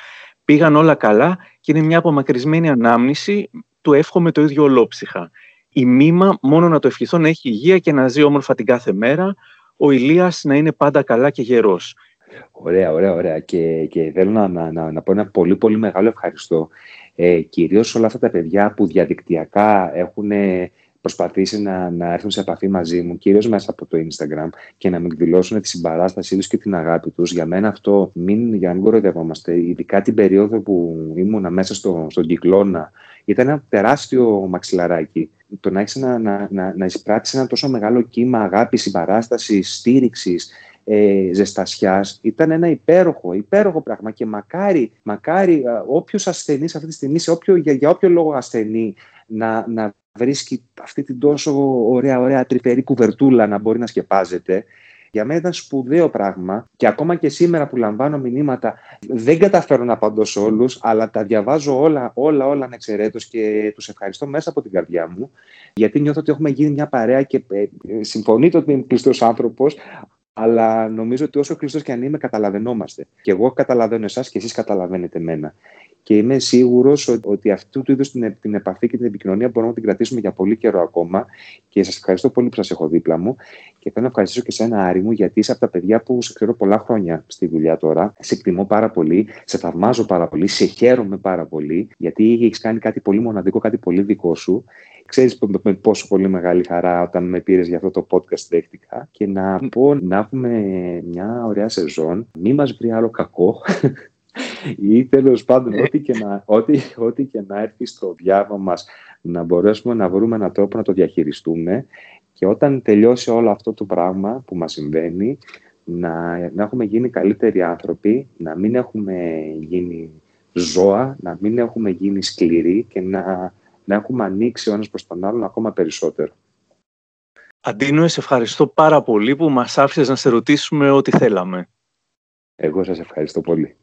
Πήγαν όλα καλά και είναι μια απομακρυσμένη ανάμνηση, του εύχομαι το ίδιο ολόψυχα. Η Μίμα, μόνο να το ευχηθώ να έχει υγεία και να ζει όμορφα την κάθε μέρα. Ο Ηλίας να είναι πάντα καλά και γερός. Ωραία, ωραία, ωραία. Και, και θέλω να, να, να, πω ένα πολύ, πολύ μεγάλο ευχαριστώ. Ε, κυρίως όλα αυτά τα παιδιά που διαδικτυακά έχουν προσπαθήσει να, να έρθουν σε επαφή μαζί μου, κυρίως μέσα από το Instagram, και να μου εκδηλώσουν τη συμπαράστασή τους και την αγάπη τους. Για μένα αυτό, μην, για να μην κοροϊδευόμαστε, ειδικά την περίοδο που ήμουν μέσα στο, στον κυκλώνα, ήταν ένα τεράστιο μαξιλαράκι. Το να έχεις να, να, να, να εισπράξει ένα τόσο μεγάλο κύμα αγάπης, συμπαράστασης, στήριξης, ε, ζεστασιάς ήταν ένα υπέροχο, υπέροχο πράγμα. Και μακάρι, μακάρι όποιος ασθενής αυτή τη στιγμή, σε όποιο, για, για όποιο λόγο ασθενή, να, να βρίσκει αυτή την τόσο ωραία, ωραία τρυφερή κουβερτούλα να μπορεί να σκεπάζεται. Για μένα ήταν σπουδαίο πράγμα. Και ακόμα και σήμερα που λαμβάνω μηνύματα δεν καταφέρω να απαντώ σε όλους αλλά τα διαβάζω όλα, όλα, όλα ανεξαιρέτως και τους ευχαριστώ μέσα από την καρδιά μου. Γιατί νιώθω ότι έχουμε γίνει μια παρέα και ε, συμφωνείτε ότι είμαι κλειστός άνθρωπος αλλά νομίζω ότι όσο κλειστό και αν είμαι, καταλαβαίνόμαστε. Και εγώ καταλαβαίνω εσάς και εσείς καταλαβαίνετε εμένα. Και είμαι σίγουρος ότι αυτού του είδους την, την επαφή και την επικοινωνία μπορούμε να την κρατήσουμε για πολύ καιρό ακόμα. Και σας ευχαριστώ πολύ που σας έχω δίπλα μου. Και θέλω να ευχαριστήσω και εσένα, Άρη μου, γιατί είσαι από τα παιδιά που σε ξέρω πολλά χρόνια στη δουλειά τώρα. Σε εκτιμώ πάρα πολύ, σε θαυμάζω πάρα πολύ, σε χαίρομαι πάρα πολύ, γιατί έχεις κάνει κάτι πολύ μοναδικό, κάτι πολύ δικό σου. Ξέρεις με πόσο πολύ μεγάλη χαρά όταν με πήρες για αυτό το podcast δέχτηκα και να πω να έχουμε μια ωραία σεζόν, μη μας βρει άλλο κακό. Ή τέλος πάντων ό,τι και, να, ό,τι, ό,τι και να έρθει στο διάβα μας να μπορέσουμε να βρούμε έναν τρόπο να το διαχειριστούμε και όταν τελειώσει όλο αυτό το πράγμα που μας συμβαίνει να, να έχουμε γίνει καλύτεροι άνθρωποι, να μην έχουμε γίνει ζώα, να μην έχουμε γίνει σκληροί και να, να έχουμε ανοίξει ο ένας προς τον άλλον ακόμα περισσότερο. Αντίνο, σε ευχαριστώ πάρα πολύ που μας άφησες να σε ρωτήσουμε ό,τι θέλαμε. Εγώ σας ευχαριστώ πολύ.